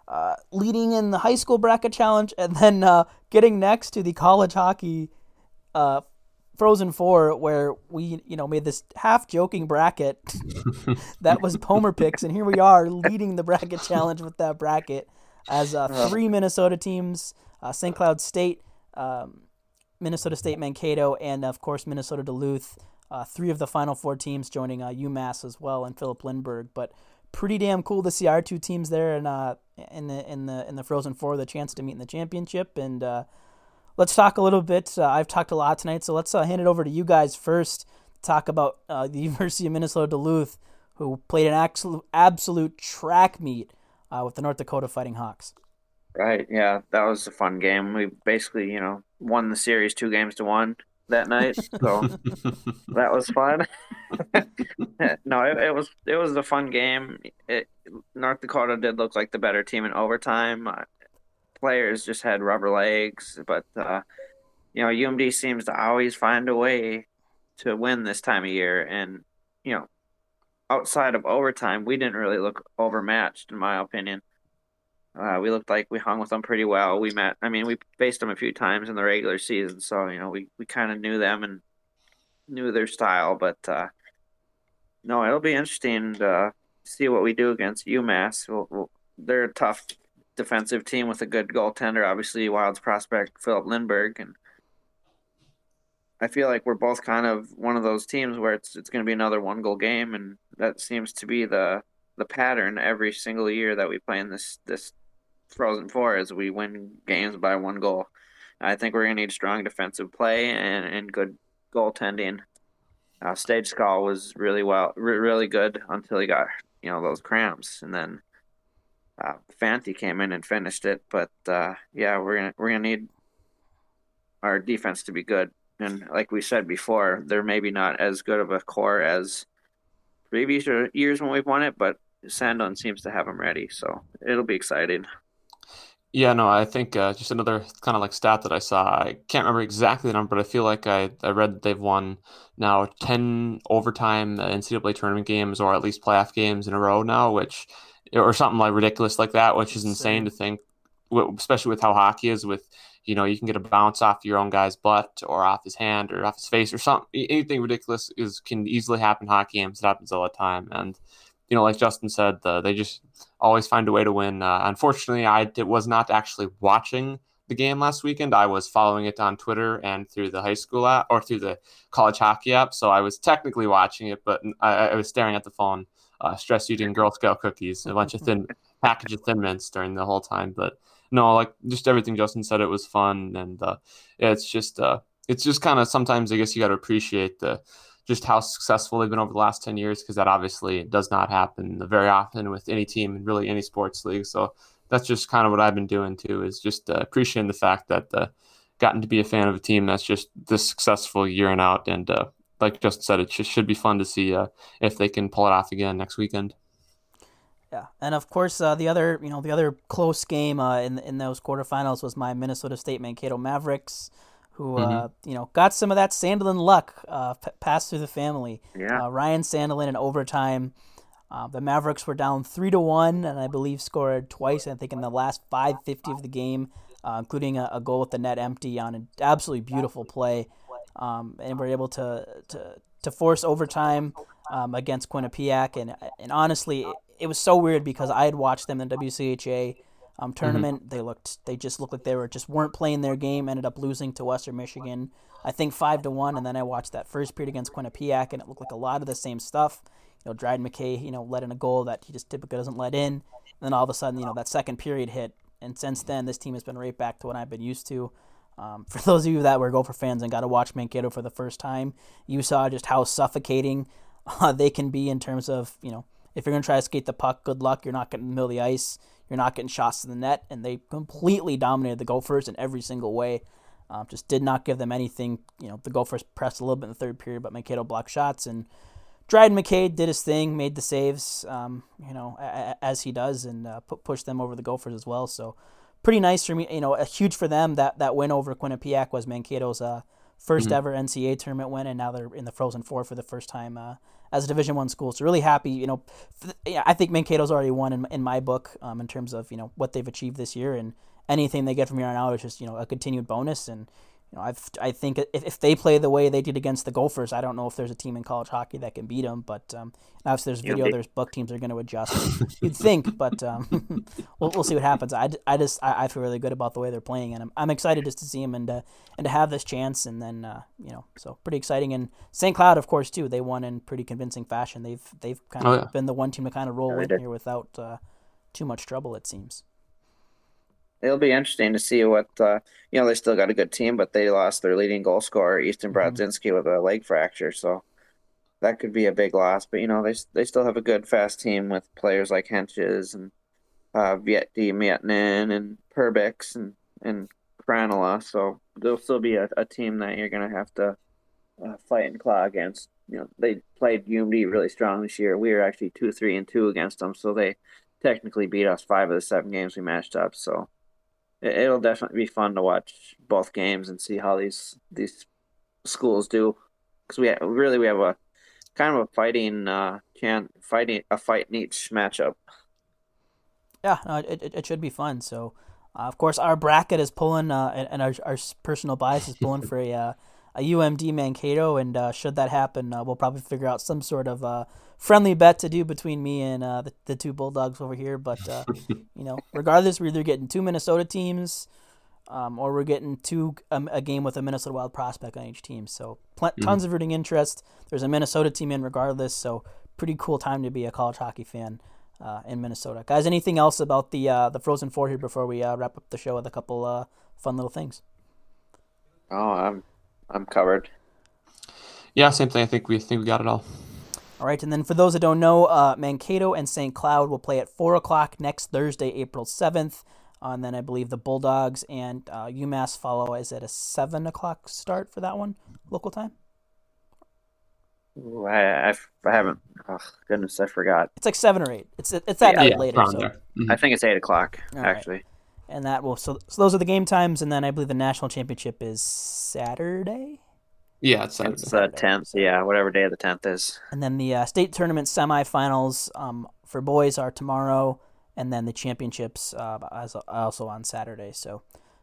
Uh, leading in the high school bracket challenge, and then uh, getting next to the college hockey uh, Frozen Four, where we you know made this half joking bracket [laughs] that was [laughs] Homer picks, and here we are leading the bracket challenge with that bracket as uh, three Minnesota teams: uh, St. Cloud State, um, Minnesota State Mankato, and of course Minnesota Duluth. Uh, three of the final four teams joining uh, UMass as well, and Filip Lindberg. But pretty damn cool to see our two teams there and uh, in the in the in the Frozen Four, the chance to meet in the championship. And uh, let's talk a little bit. Uh, I've talked a lot tonight, so let's uh, hand it over to you guys first. Talk about uh, the [laughs] University of Minnesota Duluth, who played an absolute absolute track meet uh, with the North Dakota Fighting Hawks. Right. Yeah, that was a fun game. We basically, you know, won the series two games to one that night, so [laughs] that was fun. [laughs] no, it, it, was it was a fun game. It, North Dakota did look like the better team in overtime. Uh, players just had rubber legs, but uh, you know, UMD seems to always find a way to win this time of year, and you know, outside of overtime, we didn't really look overmatched, in my opinion. Uh, we looked like we hung with them pretty well. We met, I mean, we faced them a few times in the regular season, so you know, we, we kind of knew them and knew their style. But uh, no, it'll be interesting to see what we do against UMass. We'll, we'll, they're a tough defensive team with a good goaltender. Obviously, Wild's prospect Filip Lindberg, and I feel like we're both kind of one of those teams where it's it's going to be another one goal game, and that seems to be the the pattern every single year that we play in this this Frozen Four is we win games by one goal. I think we're going to need strong defensive play and, and good goaltending. Uh, Stejskal was really well, re- really good until he got you know those cramps, and then uh, Fanti came in and finished it. But uh, yeah, we're gonna we're gonna need our defense to be good and like we said before, they're maybe not as good of a core as previous years when we've won it, but Sandelin seems to have them ready, so it'll be exciting. Yeah, no, I think uh, just another kind of like stat that I saw. I can't remember exactly the number, but I feel like I, I read that they've won now 10 overtime NCAA tournament games or at least playoff games in a row now, which, or something like ridiculous like that, which is insane to think, especially with how hockey is with you know, you can get a bounce off your own guy's butt or off his hand or off his face or something. Anything ridiculous is can easily happen in hockey games. It happens all the time. And, you know, like Justin said, the, they just always find a way to win. Uh, unfortunately, I did, was not actually watching the game last weekend. I was following it on Twitter and through the high school app or through the college hockey app. So I was technically watching it, but I, I was staring at the phone, uh, stress eating Girl Scout cookies, a bunch of thin [laughs] package of Thin Mints during the whole time. But no, like just everything Justin said, it was fun, and uh, yeah, it's just uh, it's just kind of sometimes I guess you got to appreciate the just how successful they've been over the last 10 years because that obviously does not happen very often with any team in really any sports league. So that's just kind of what I've been doing too is just uh, appreciating the fact that uh, gotten to be a fan of a team that's just this successful year and out. And uh, like Justin said, it just should be fun to see uh, if they can pull it off again next weekend. Yeah, and of course uh, the other you know the other close game uh, in in those quarterfinals was my Minnesota State Mankato Mavericks who uh, mm-hmm. you know got some of that Sandelin luck uh, p- passed through the family. Yeah. Uh, Ryan Sandelin in overtime. Uh, the Mavericks were down three to one, and I believe scored twice. I think in the last five fifty of the game, uh, including a, a, goal with the net empty on an absolutely beautiful play, um, and were able to to to force overtime um, against Quinnipiac. And and honestly, it, was so weird because I had watched them in the WCHA um, mm-hmm. tournament. Mm-hmm. They looked they just looked like they were just weren't playing their game. Ended up losing to Western Michigan, I think five to one. And then I watched that first period against Quinnipiac, and it looked like a lot of the same stuff. You know, Dryden McKay, you know, let in a goal that he just typically doesn't let in. And then all of a sudden, you know, that second period hit, and since then, this team has been right back to what I've been used to. Um, [laughs] for those of you that were Gopher fans and got to watch Mankato for the first time, you saw just how suffocating [laughs] uh, they can be in terms of, you know, if you're going to try to skate the puck, good luck. You're not getting in the middle of the ice. You're not getting shots to the net, and they completely dominated the Gophers in every single way. Um, just did not give them anything. You know, the Gophers pressed a little bit in the third period, but Mankato blocked shots, and Dryden McKay did his thing, made the saves, um, you know, a- a- as he does, and uh, pu- pushed them over the Gophers as well. So pretty nice for me. You know, a huge for them that that win over Quinnipiac was Mankato's uh, 1st mm-hmm. ever NCAA tournament win, and now they're in the Frozen Four for the first time uh, as a Division One school. So really happy. You know, I think Mankato's already won in, in my book um, in terms of you know what they've achieved this year, and anything they get from here on out is just you know a continued bonus. And you know, I've, I think if, if they play the way they did against the Gophers, I don't know if there's a team in college hockey that can beat them. But um, obviously, there's video. There's book teams are going to adjust. You'd think, but um, [laughs] we'll, we'll see what happens. I, I just I, I, feel really good about the way they're playing, and I'm, I'm excited just to see them and uh, and to have this chance. And then uh, you know, so pretty exciting. And St. Cloud, of course, too. They won in pretty convincing fashion. They've they've kind of oh, yeah. been the one team to kind of roll yeah, in here without uh, too much trouble. It seems it'll be interesting to see what uh, you know. They still got a good team, but they lost their leading goal scorer Easton mm-hmm. Brodzinski mm-hmm. with a leg fracture, so that could be a big loss. But you know, they they still have a good fast team with players like Hentges and uh, Veeti Miettinen and Perbix and and Krannila. So there'll still be a, a team that you're gonna have to uh, fight and claw against. You know, they played UMD really strong this year. We were actually two, three, and two against them, so they technically beat us five of the seven games we matched up. So it'll definitely be fun to watch both games and see how these these schools do because we really we have a kind of a fighting uh can fighting a fight in each matchup. Yeah, no, it, it, it should be fun. So, uh, of course, our bracket is pulling, uh, and, and our, our personal bias is pulling [laughs] for a uh, a UMD Mankato, and uh, should that happen, uh, we'll probably figure out some sort of uh, friendly bet to do between me and uh, the, the two Bulldogs over here. But uh, [laughs] you know, regardless, we're either getting two Minnesota teams, um, or we're getting two um, a game with a Minnesota Wild prospect on each team. So pl- mm-hmm. tons of rooting interest. There's a Minnesota team in regardless. So pretty cool time to be a college hockey fan. Uh, in Minnesota, guys. Anything else about the uh, the Frozen Four here before we uh, wrap up the show with a couple fun little things? Oh, I'm I'm covered. Yeah, same thing. I think we think we got it all. All right, and then for those that don't know, uh, Mankato and St. Cloud will play at 4 o'clock next Thursday, April 7th. Uh, and then I believe the Bulldogs and uh, UMass follow. Is it a 7 o'clock start for that one, local time? Ooh, I, I, I, haven't. Oh, goodness, I forgot. It's like 7 or 8. It's it's that yeah, night yeah, later. So. Mm-hmm. I think it's 8 o'clock, All actually. Right. And that will. So, so those are the game times. And then I believe the national championship is Saturday? Yeah, it's It's the tenth. Yeah, whatever day of the tenth is. And then the uh, state tournament semifinals um, for boys are tomorrow, and then the championships uh, also on Saturday. So,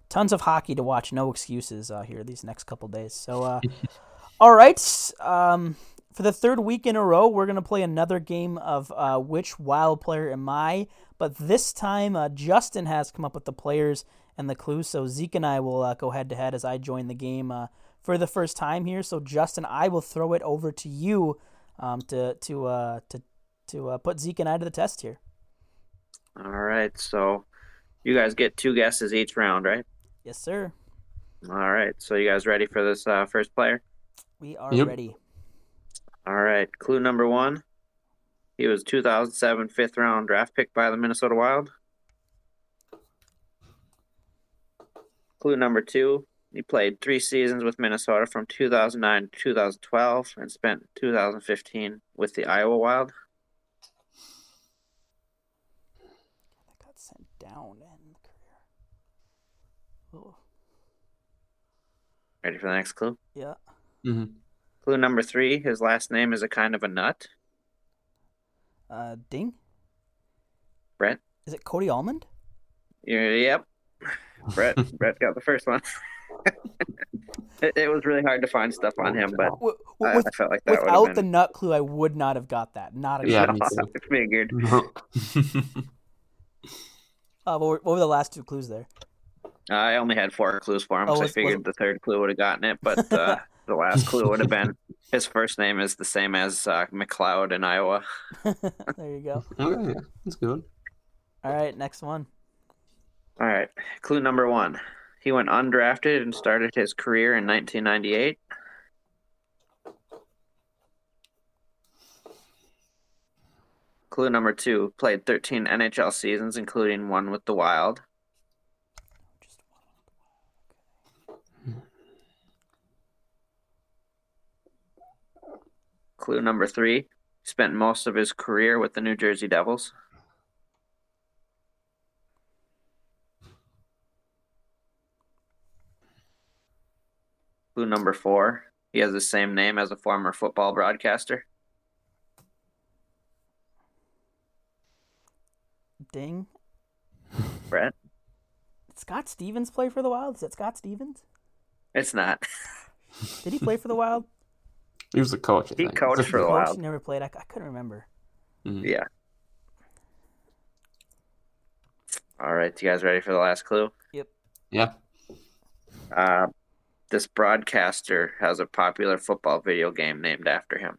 tons of hockey to watch. No excuses uh, here these next couple days. So, uh, [laughs] all right. Um, for the third week in a row, we're gonna play another game of uh, which wild player am I? But this time, uh, Justin has come up with the players and the clues. So Zeke and I will go head to head as I join the game for the first time here. So Justin, I will throw it over to you um, to to uh, to to uh, put Zeke and I to the test here. All right. So you guys get two guesses each round, right? Yes, sir. All right. So you guys ready for this uh, first player? We are Yep. ready. All right. Clue number one. He was 2007 fifth round draft pick by the Minnesota Wild. Clue number two. He played three seasons with Minnesota from 2009 to 2012 and spent 2015 with the Iowa Wild. That got sent down in the career. Oh, Ready for the next clue? yeah. hmm Clue number three. His last name is a kind of a nut. Uh, Ding. Brett. Is it Cody Almond? Yep. Brett. [laughs] Brett got the first one. [laughs] it, it was really hard to find stuff on him, but W- I, w- with, I felt like that without have the nut clue, I would not have got that. Not a Yeah, chance. me too. [laughs] I figured. Uh, what, were, what were the last two clues there? I only had four clues for him, Oh, so I figured was- the third clue would have gotten it, but uh, the last clue would have been [laughs] his first name is the same as uh, McLeod in Iowa. [laughs] there you go. okay, yeah, that's good. All right, next one. All right, clue number one. He went undrafted and started his career in 1998. Clue number two. Played 13 NHL seasons, including one with the Wild. Clue number three. Spent most of his career with the New Jersey Devils. Clue number four. He has the same name as a former football broadcaster. Ding. Brett? Did Scott Stevens play for the Wild? Is it Scott Stevens? It's not. Did he play for the Wild? He was the coach. I He think. coached for the Coach Wild. never played. I, I couldn't remember. Mhm. Yeah. All right, you guys ready for the last clue? Yep. Yeah. Uh, this broadcaster has a popular football video game named after him.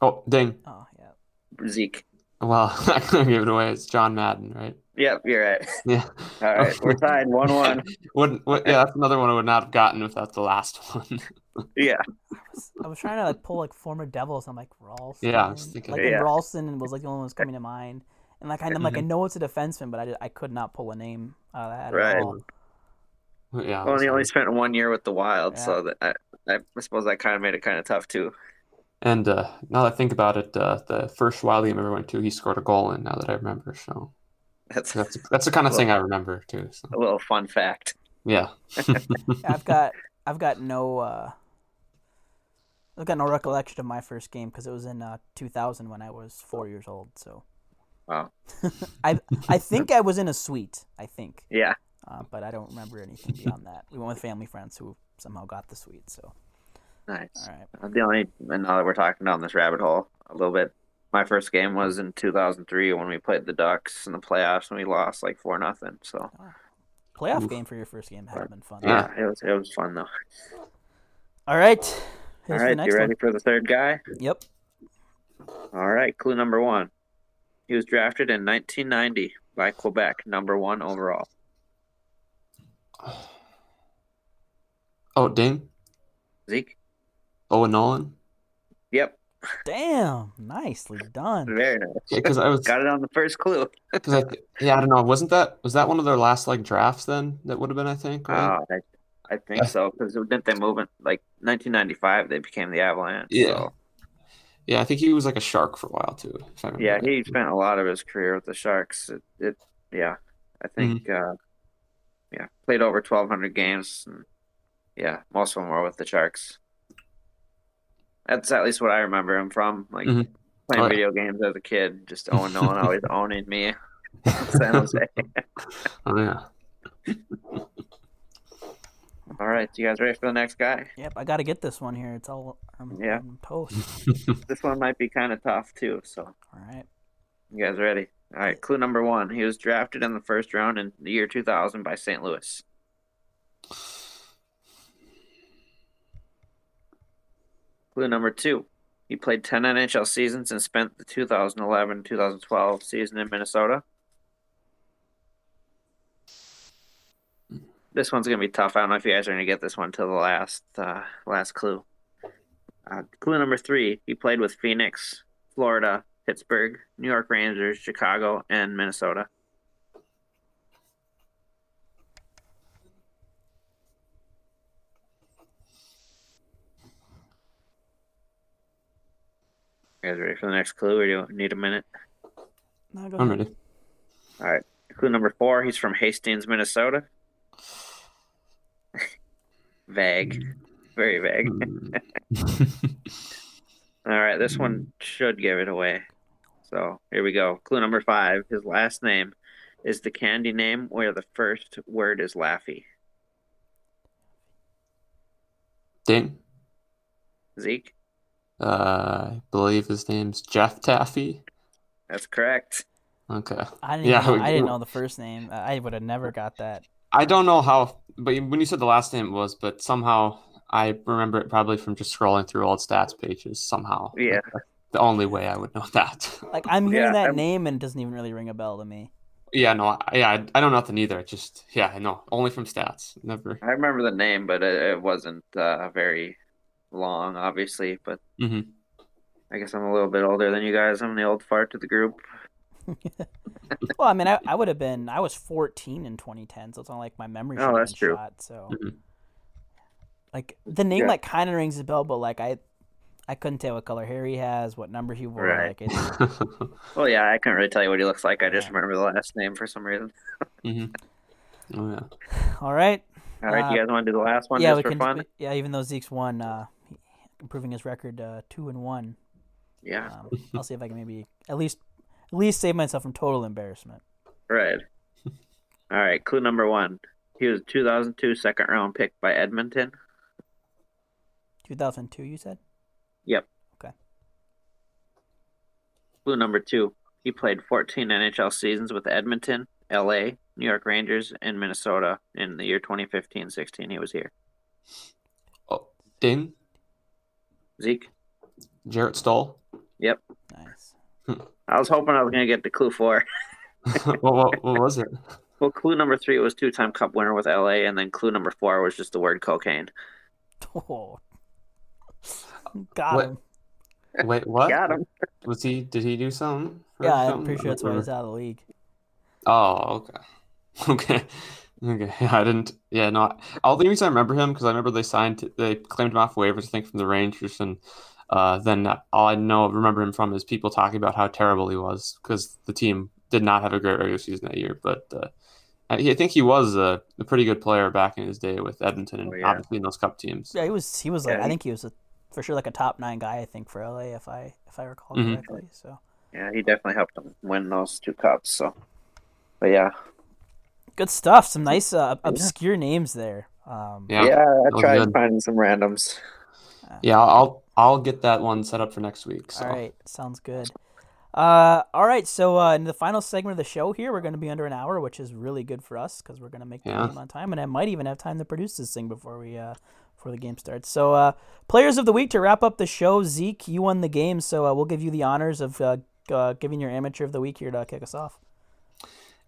Oh, dang. Oh yeah. Zeke. Well, [laughs] I couldn't give it away. It's John Madden, right? Yep, you're right. [laughs] Yeah. All right, we're tied one one. [laughs] Wouldn't, what, yeah, that's another one I would not have gotten without the last one. Yeah, I was trying to like pull like former Devils. I'm like Ralston. Yeah, I was thinking- like Yeah. and Ralston was like the only one that was coming to mind. And like I'm like I know it's a defenseman, but I, just- I could not pull a name out of that Right. at all. yeah. well, and he only spent one year with the Wild, Yeah. so that I, I suppose that kind of made it kind of tough too. And uh, now that I think about it, uh, the first Wild game I ever went to, he scored a goal in. Now that I remember, so That's that's that's the kind of [laughs] thing I remember too. So a little fun fact. yeah, [laughs] I've got I've got no uh, I've got no recollection of my first game because it was in uh, 2000 when I was four years old. So Wow. [laughs] I I think I was in a suite. I think, Yeah, uh, but I don't remember anything beyond that. We went with family friends who somehow got the suite. So nice. all right, uh, The only and now that we're talking down this rabbit hole a little bit, my first game was in 2003 when we played the Ducks in the playoffs and we lost like four nothing. So ah. playoff Oof. game for your first game had been fun. yeah, it was it was fun though. All right, All here's the right, next you ready one. for the third guy? Yep. All right, clue number one. He was drafted in 1990 by Quebec, number one overall. Oh, dang. Zeke? Owen Nolan. Yep, Damn, nicely done. very nice. Because I was, [laughs] Got it on the first clue. [laughs] because I, yeah, I don't know. Wasn't that was that one of their last like drafts? Then that would have been, I think, right? Uh, I, I think so, because didn't they move in like 1995? They became the Avalanche. Yeah. so- yeah, I think he was like a shark for a while too. If I remember yeah. right. He spent a lot of his career with the Sharks. It, it yeah, I think, Mm-hmm. uh, yeah, played over 1,200 games. And, yeah, most of them were with the Sharks. That's at least what I remember him from. Like Mhm. playing Oh, yeah. video games as a kid, just Owen Nolan always [laughs] owning me. [laughs] [laughs] San Jose. Oh yeah. All right, you guys ready for the next guy? Yep, I got to get this one here. It's all I'm, Yeah. I'm toast. This one might be kind of tough too. So All right. you guys ready? All right, clue number one. He was drafted in the first round in the year 2000 by St. Louis. Clue number two. He played 10 NHL seasons and spent the 2011 2012 season in Minnesota. this one's gonna be tough. I don't know if you guys are gonna get this one till the last uh, last clue. Uh, clue number three: He played with Phoenix, Florida, Pittsburgh, New York Rangers, Chicago, and Minnesota. You guys ready for the next clue, or do you need a minute? No, go I'm ready. All right. Clue number four. He's from Hastings, Minnesota. [laughs] vague. Very vague. Hmm. [laughs] All right. This one should give it away. So here we go. Clue number five. His last name is the candy name where the first word is Laffy. Ding. Zeke? Uh, I believe his name's Jeff Taffe. That's correct. Okay. I didn't. Yeah, know, I didn't know the first name. I would have never got that. I don't know how, but when you said the last name it was, but somehow I remember it probably from just scrolling through old stats pages. Somehow, Yeah. Like, the only way I would know that. Like I'm hearing Yeah, that I'm- name and it doesn't even really ring a bell to me. yeah, no, I, yeah, I, I don't know nothing either. It Just yeah, no, only from stats. Never. I remember the name, but it, it wasn't uh, very long, obviously. But hmm I guess I'm a little bit older than you guys. I'm the old fart to the group. [laughs] Well, I mean, I, I would have been. I was 14 in 2010, so it's not like my memory Oh, should have that's true. shot. So, Mhm. like the name, Yeah. like kind of rings a bell, but like I, I couldn't tell what color hair he has, what number he wore. Right. Like it's, [laughs] Well, yeah, I can't really tell you what he looks like. I just Yeah. remember the last name for some reason. [laughs] hmm Oh yeah. all right. All right, you Uh, guys want to do the last one yeah, just we for can. fun? Yeah, even though Zeke's won, uh, he- improving his record uh, two and one. Yeah, Um, I'll see if I can maybe at least at least save myself from total embarrassment. right. All right, clue number one. He was 2002 second round pick by Edmonton. 2002, you said. Yep. Okay. Clue number two. He played 14 NHL seasons with Edmonton, LA, New York Rangers, and Minnesota in the year 2015-16. He was here. Oh, Ding. Zeke. Jarrett Stoll. Yep. Nice. I was hoping I was going to get the clue four. [laughs] [laughs] what, what what was it? Well, clue number three was two-time Cup winner with LA, and then clue number four was just the word cocaine. [laughs] Oh. Got What? him. Wait, what? Got him. Was he? Did he do something? or Yeah, I'm pretty sure that's why he's out of the league. Oh, okay. Okay. Okay. [laughs] Yeah, I didn't. Yeah, no. All the reason I remember him because I remember they signed, they claimed him off waivers, I think, from the Rangers, and uh, then all I know remember him from is people talking about how terrible he was because the team did not have a great regular season that year. But uh, I, I think he was a, a pretty good player back in his day with Edmonton and Oh, yeah. obviously in those Cup teams. Yeah, he was. He was like. Yeah, I think he was a, for sure like a top nine guy. I think for LA, if I if I recall Mhm. correctly. So Yeah, he definitely helped them win those two cups. So, but yeah, good stuff. Some nice uh, obscure names there. Um, Yeah. yeah, I was tried good. finding some randoms. Yeah, I'll I'll get that one set up for next week. So. All right, sounds good. Uh, all right, so uh, in the final segment of the show here, we're going to be under an hour, which is really good for us because we're going to make the Yeah. game on time, and I might even have time to produce this thing before we uh, before the game starts. So, uh, players of the week to wrap up the show. Zeke, you won the game, so uh, we'll give you the honors of uh, uh, giving your amateur of the week here to kick us off.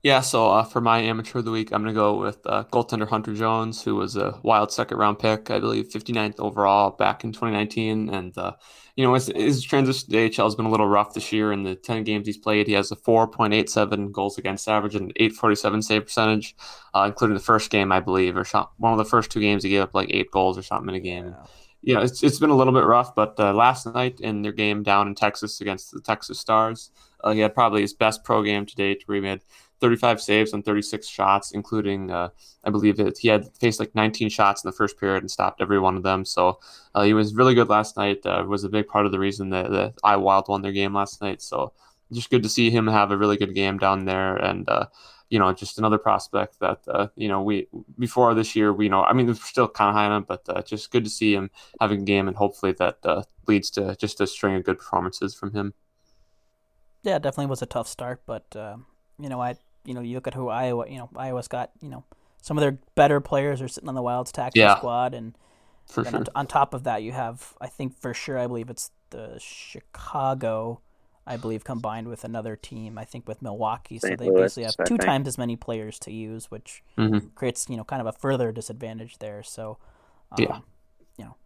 Yeah, so uh, for my amateur of the week, I'm going to go with uh, goaltender Hunter Jones, who was a wild second round pick, I believe 59th overall back in 2019. And, uh, you know, his, his transition to the AHL has been a little rough this year. In the 10 games he's played, he has a 4.87 goals against average and 847 save percentage, uh, including the first game, I believe, or shot, one of the first two games he gave up like eight goals or something in a game. Yeah you know, it's, it's been a little bit rough, but uh, last night in their game down in Texas against the Texas Stars, uh, he had probably his best pro game to date, where he made 35 saves on 36 shots, including, uh, I believe it, he had faced like 19 shots in the first period and stopped every one of them. So uh, he was really good last night. Uh, was a big part of the reason that, that I Wild won their game last night. So just good to see him have a really good game down there. And, uh, you know, just another prospect that, uh, you know, we, before this year, we, you know, I mean, we're still kind of high on him, but uh, just good to see him having a game and hopefully that leads to just a string of good performances from him. Yeah, definitely was a tough start, but you know, I you know, you look at who Iowa, you know, Iowa's got, you know, some of their better players are sitting on the Wild's tactical Yeah. squad, and For sure. on, on top of that, you have, I think for sure, I believe it's the Chicago I believe, combined with another team. I think with Milwaukee, so they Louis, basically have two times as many players to use, which Mhm. creates you know kind of a further disadvantage there. So, um, Yeah. you know,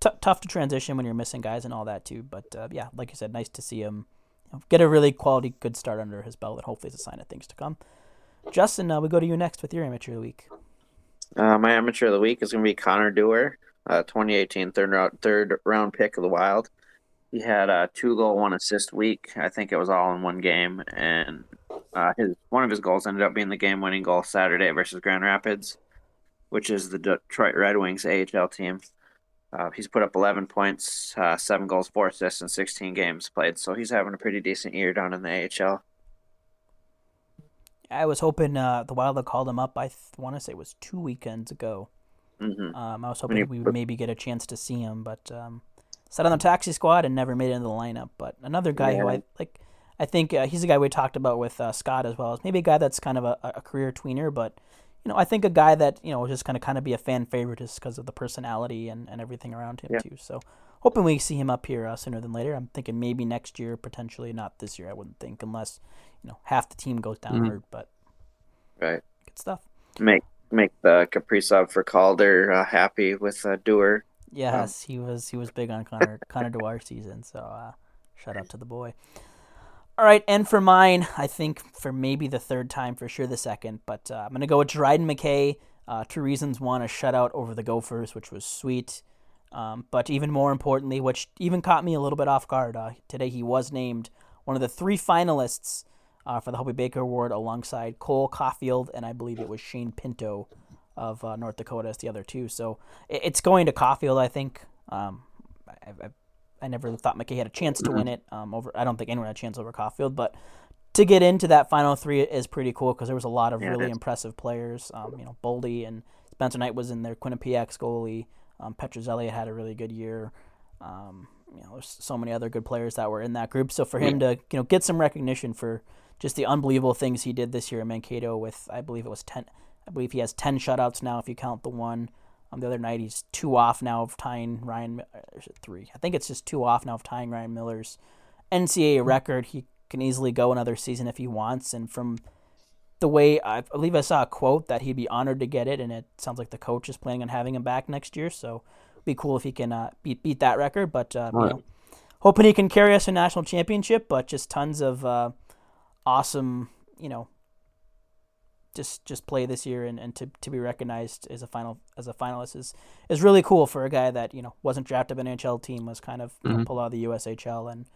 t- tough to transition when you're missing guys and all that too. But uh, yeah, like you said, nice to see him you get a really quality, good start under his belt, and hopefully it's a sign of things to come. Justin, uh, we go to you next with your amateur of the week. Uh, my amateur of the week is going to be Connor Dewar, uh, 2018 third round, third round pick of the Wild. He had a two goal, one assist week. I think it was all in one game, and uh, his one of his goals ended up being the game winning goal Saturday versus Grand Rapids, which is the Detroit Red Wings AHL team. Uh, he's put up 11 points, uh, seven goals, four assists in 16 games played. So he's having a pretty decent year down in the AHL. I was hoping uh, the Wild had called him up. I th- want to say it was two weekends ago. hmm Um, I was hoping he- we would maybe get a chance to see him, but um, sat on the taxi squad and never made it into the lineup. But another guy who I like, I think uh, he's a guy we talked about with uh, Scott as well. As maybe a guy that's kind of a, a career tweener, but you know, I think a guy that you know is just going to kind of be a fan favorite just because of the personality and, and everything around him Yeah. too. So hoping we see him up here uh, sooner than later. I'm thinking maybe next year, potentially not this year. I wouldn't think unless you know half the team goes down Mhm. hurt. But Right. good stuff. Make make the Kaprizov for Calder uh, happy with uh, Dewar. Yes, he was he was big on Connor Connor Dewar season, so uh, shout out to the boy. All right, and for mine, I think for maybe the third time, for sure the second, but uh, I'm gonna go with Dryden McKay. Uh, two reasons: one, a shutout over the Gophers, which was sweet, um, but even more importantly, which even caught me a little bit off guard. Uh, today, he was named one of the three finalists uh, for the Hobey Baker Award, alongside Cole Caufield and I believe it was Shane Pinto of uh, North Dakota as the other two. So it's going to Caufield, I think. Um, I, I, I never thought McKay had a chance to win it. Um, over, I don't think anyone had a chance over Caufield, but to get into that final three is pretty cool because there was a lot of Yeah, really impressive players. Um, you know, Boldy and Spencer Knight was in there. Quinnipiac's goalie. Um, Petrozelli had a really good year. Um, you know, there's so many other good players that were in that group. So for him to you know get some recognition for just the unbelievable things he did this year in Mankato with I believe it was ten. I believe he has ten shutouts now if you count the one. Um, the other night he's two off now of tying Ryan. Mi- Or is it three? I think it's just two off now of tying Ryan Miller's NCAA record. He can easily go another season if he wants. And from the way I believe I saw a quote that he'd be honored to get it, and it sounds like the coach is planning on having him back next year. So it'd be cool if he can uh, beat beat that record. But uh, you know, hoping he can carry us to national championship. But just tons of uh, awesome, you know, just just play this year and, and to, to be recognized as a final as a finalist is is really cool for a guy that you know wasn't drafted by an NHL team was kind of you know, Mhm. pulled out of the USHL and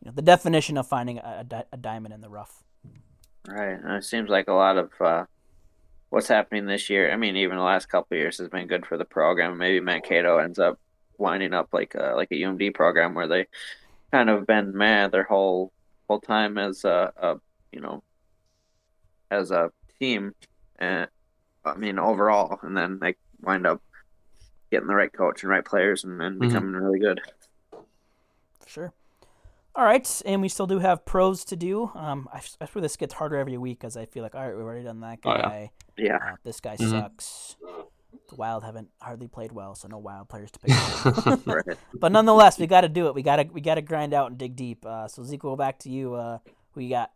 you know the definition of finding a, a, di- a diamond in the rough. Right. And it seems like a lot of uh, what's happening this year. I mean, even the last couple of years has been good for the program. Maybe Mankato ends up winding up like a like a UMD program where they kind of been mad their whole whole time as a, a you know as a team. And I mean overall, and then they wind up getting the right coach and right players and, and Mhm. becoming really good. For sure. All right, and we still do have pros to do. Um, I, I swear this gets harder every week as I feel like all right, we've already done that Oh, yeah. guy. Yeah. Uh, this guy Mhm. sucks. The Wild haven't hardly played well, so no Wild players to pick. from. [laughs] Right. but nonetheless, we got to do it. We got to we got to grind out and dig deep. Uh, so Zeke, we'll go back to you. Uh, who you got?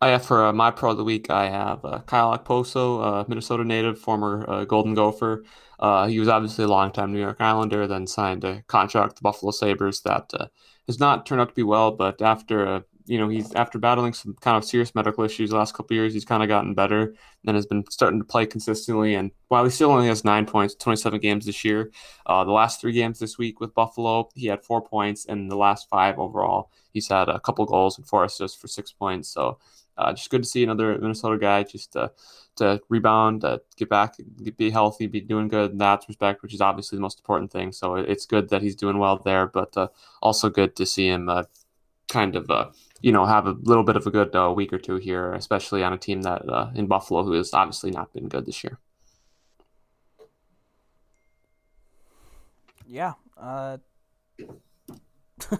I have for uh, my pro of the week, I have uh, Kyle Okposo, uh, Minnesota native, former uh, Golden Gopher. Uh, he was obviously a longtime New York Islander, then signed a contract with the Buffalo Sabres that uh, has not turned out to be well. But after you know he's after battling some kind of serious medical issues the last couple years, he's kind of gotten better and has been starting to play consistently. And while he still only has nine points, 27 games this year, uh, the last three games this week with Buffalo, he had four points, and the last five overall, he's had a couple goals and four assists for six points. So uh, just good to see another Minnesota guy just uh, to rebound, get back, be healthy, be doing good in that respect, which is obviously the most important thing. So it's good that he's doing well there, but uh, also good to see him uh, kind of, uh, you know, have a little bit of a good uh, week or two here, especially on a team that uh, in Buffalo who has obviously not been good this year. Yeah. Uh, [laughs]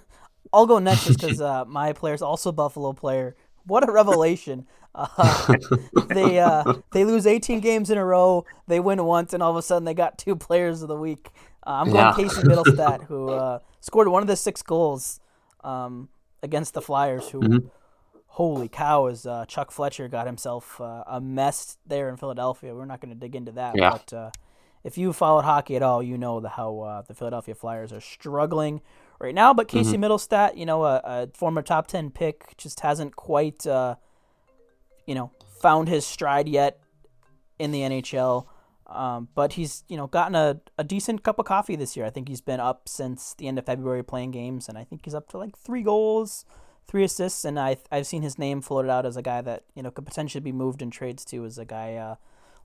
I'll go next just because uh, my is also a Buffalo player. What a revelation! Uh, [laughs] they uh, they lose 18 games in a row. They win once, and all of a sudden they got two players of the week. Uh, I'm going Yeah. Casey Mittelstadt, who uh, scored one of the six goals um, against the Flyers, who, Mhm. holy cow, is uh, Chuck Fletcher got himself uh, a mess there in Philadelphia. We're not going to dig into that, Yeah. but uh, if you followed hockey at all, you know the, how uh, the Philadelphia Flyers are struggling right now. But Casey Mittelstadt, you know, a, a former top ten pick, just hasn't quite, uh, you know, found his stride yet in the NHL. Um, but he's you know gotten a, a decent cup of coffee this year. I think he's been up since the end of February playing games, and I think he's up to like three goals, three assists, and I I've seen his name floated out as a guy that you know could potentially be moved in trades to as a guy uh,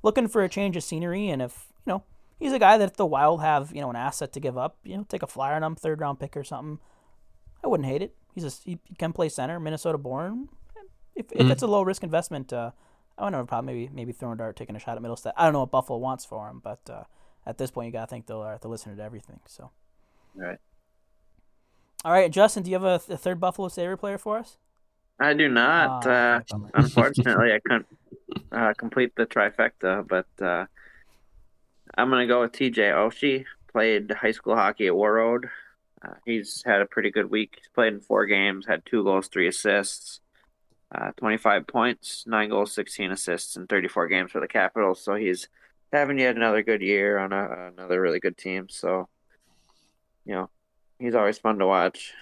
looking for a change of scenery. And if you know he's a guy that if the Wild have you know an asset to give up, you know take a flyer on him, third round pick or something, I wouldn't hate it. He's a he, can play center, Minnesota born. If if Mhm. it's a low risk investment, uh, I don't have a problem. Maybe maybe throwing a dart, taking a shot at middle Mittelstadt. I don't know what Buffalo wants for him, but uh, at this point, you gotta think they'll have to listen to everything. So, Right. all right, Justin, do you have a, a third Buffalo Sabre player for us? I do not. Ah, uh, unfortunately, I couldn't uh, complete the trifecta, but uh, I'm going to go with TJ Oshie. Played high school hockey at Warroad. Uh, he's had a pretty good week. He's played in four games, had two goals, three assists, uh, 25 points, nine goals, 16 assists, in 34 games for the Capitals. So he's having yet another good year on a, another really good team. So, you know, he's always fun to watch.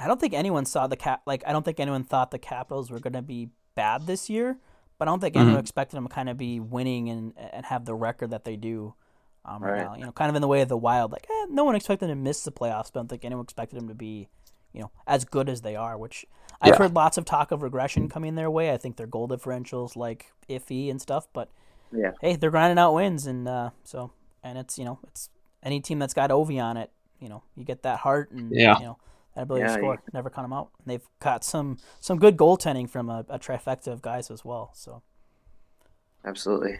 I don't think anyone saw the cap. Like, I don't think anyone thought the Capitals were going to be bad this year, but I don't think anyone Mhm. expected them to kind of be winning and and have the record that they do. Um, right. Right. now, you know, kind of in the way of the Wild. Like, eh, no one expected them to miss the playoffs, but I don't think anyone expected them to be, you know, as good as they are. Which I've Yeah. heard lots of talk of regression coming their way. I think their goal differentials like iffy and stuff, but Yeah. hey, they're grinding out wins, and uh, so and it's you know it's any team that's got Ovi on it, you know, you get that heart and Yeah. you know that ability Yeah, to score. Never cut them out. And they've got some some good goaltending from a, a trifecta of guys as well. So Absolutely.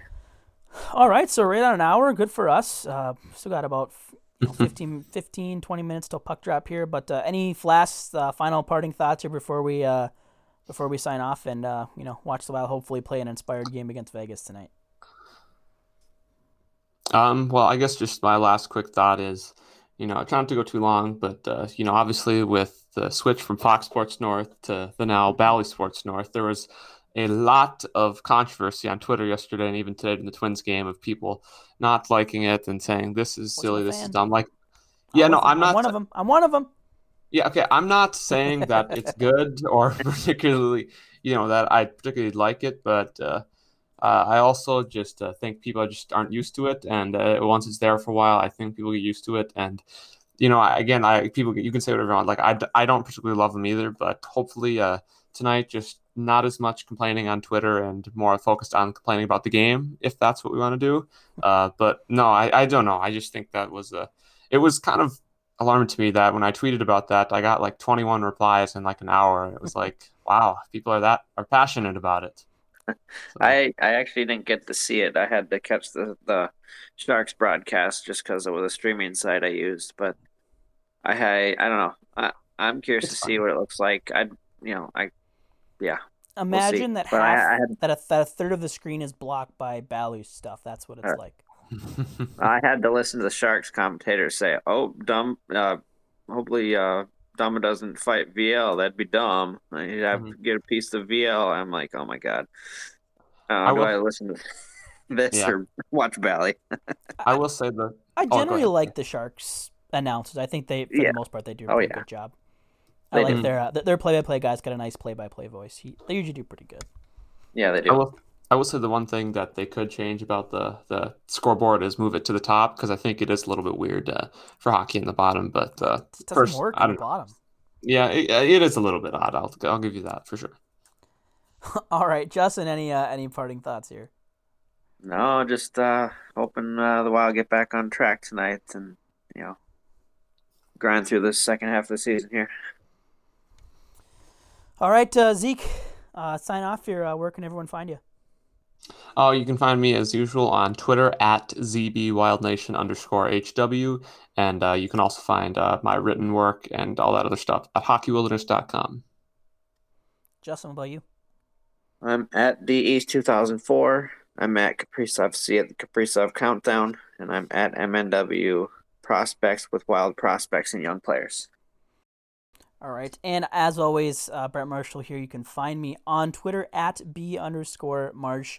all right, so right on an hour, good for us. Uh, still got about know, [laughs] 15, 15, 20 minutes till puck drop here. But uh, any last uh, final parting thoughts here before we uh, before we sign off and uh, you know watch the Wild hopefully play an inspired game against Vegas tonight. Um, well, I guess just my last quick thought is, you know, I try not to go too long, but uh, you know, obviously with the switch from Fox Sports North to the now Bally Sports North, there was a lot of controversy on Twitter yesterday and even today in the Twins game of people not liking it and saying this is silly, this is dumb. Like, yeah, I'm no, I'm not. one of them. I'm one of them. Yeah, okay. I'm not saying that it's [laughs] good or [laughs] particularly, you know, that I particularly like it, but uh, uh, I also just uh, think people just aren't used to it, and uh, once it's there for a while, I think people get used to it. And you know, I, again, I people you can say whatever you want. Like I, I don't particularly love them either, but hopefully uh, tonight just not as much complaining on Twitter and more focused on complaining about the game if that's what we want to do. [laughs] Uh, but no, I, I don't know. I just think that was a it was kind of alarming to me that when I tweeted about that, I got like 21 replies in like an hour. It was like, [laughs] wow, people are that are passionate about it. So, [laughs] I I actually didn't get to see it. I had to catch the the Sharks broadcast just because it was a streaming site I used. But I I, I don't know. I I'm curious It's to see what it looks like. I you know I yeah Imagine that But I- half I had- that, a, that a third of the screen is blocked by Bally's stuff. That's what it's Uh, like. [laughs] I had to listen to the Sharks commentators say, "Oh, dumb. Uh, hopefully, uh, Dumb doesn't fight VL. That'd be dumb. He'd have to get a piece of VL." I'm like, "Oh my god." Uh, I do will- I listen to [laughs] this Yeah. or watch Bally? [laughs] I will say the I generally ahead. like the Sharks announcers. I think they, for Yeah. the most part, they do a Oh, yeah. good job. They I like do. their uh, their play by play guys got a nice play by play voice. He, they usually do pretty good. Yeah, they I do. will I will say the one thing that they could change about the the scoreboard is move it to the top because I think it is a little bit weird uh, for hockey in the bottom. But uh, It doesn't first, work I on the don't know. bottom. Yeah, it, it is a little bit odd. I'll I'll give you that for sure. [laughs] All right, Justin. Any uh, any parting thoughts here? No, just uh, hoping uh, the Wild get back on track tonight and you know grind through this second half of the season here. All right, uh, Zeke. Uh, sign off here. Uh, where can everyone find you? Oh, you can find me as usual on Twitter at zbwildnation underscore hw, and uh, you can also find uh, my written work and all that other stuff at hockeywilderness.com. Justin, what about you? I'm at the East 2004. I'm at Kaprizov C at the Kaprizov Countdown, and I'm at MNW Prospects with Wild Prospects and Young Players. All right. And as always, uh, Brett Marshall here. You can find me on Twitter at B underscore Marsh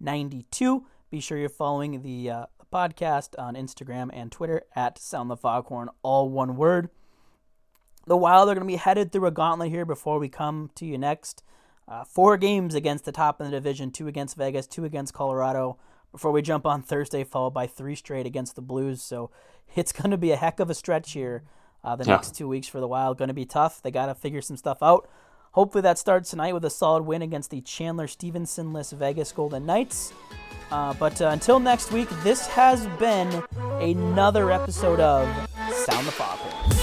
92. Be sure you're following the uh, podcast on Instagram and Twitter at Sound the Foghorn, all one word. The Wild are going to be headed through a gauntlet here before we come to you next. Uh, four games against the top in the division, two against Vegas, two against Colorado, before we jump on Thursday, followed by three straight against the Blues. So it's going to be a heck of a stretch here uh, the yeah. next two weeks for the Wild. Going to be tough. They got to figure some stuff out. Hopefully that starts tonight with a solid win against the Chandler Stephenson-less Vegas Golden Knights. Uh, but uh, until next week, this has been another episode of Sound the Foghorn.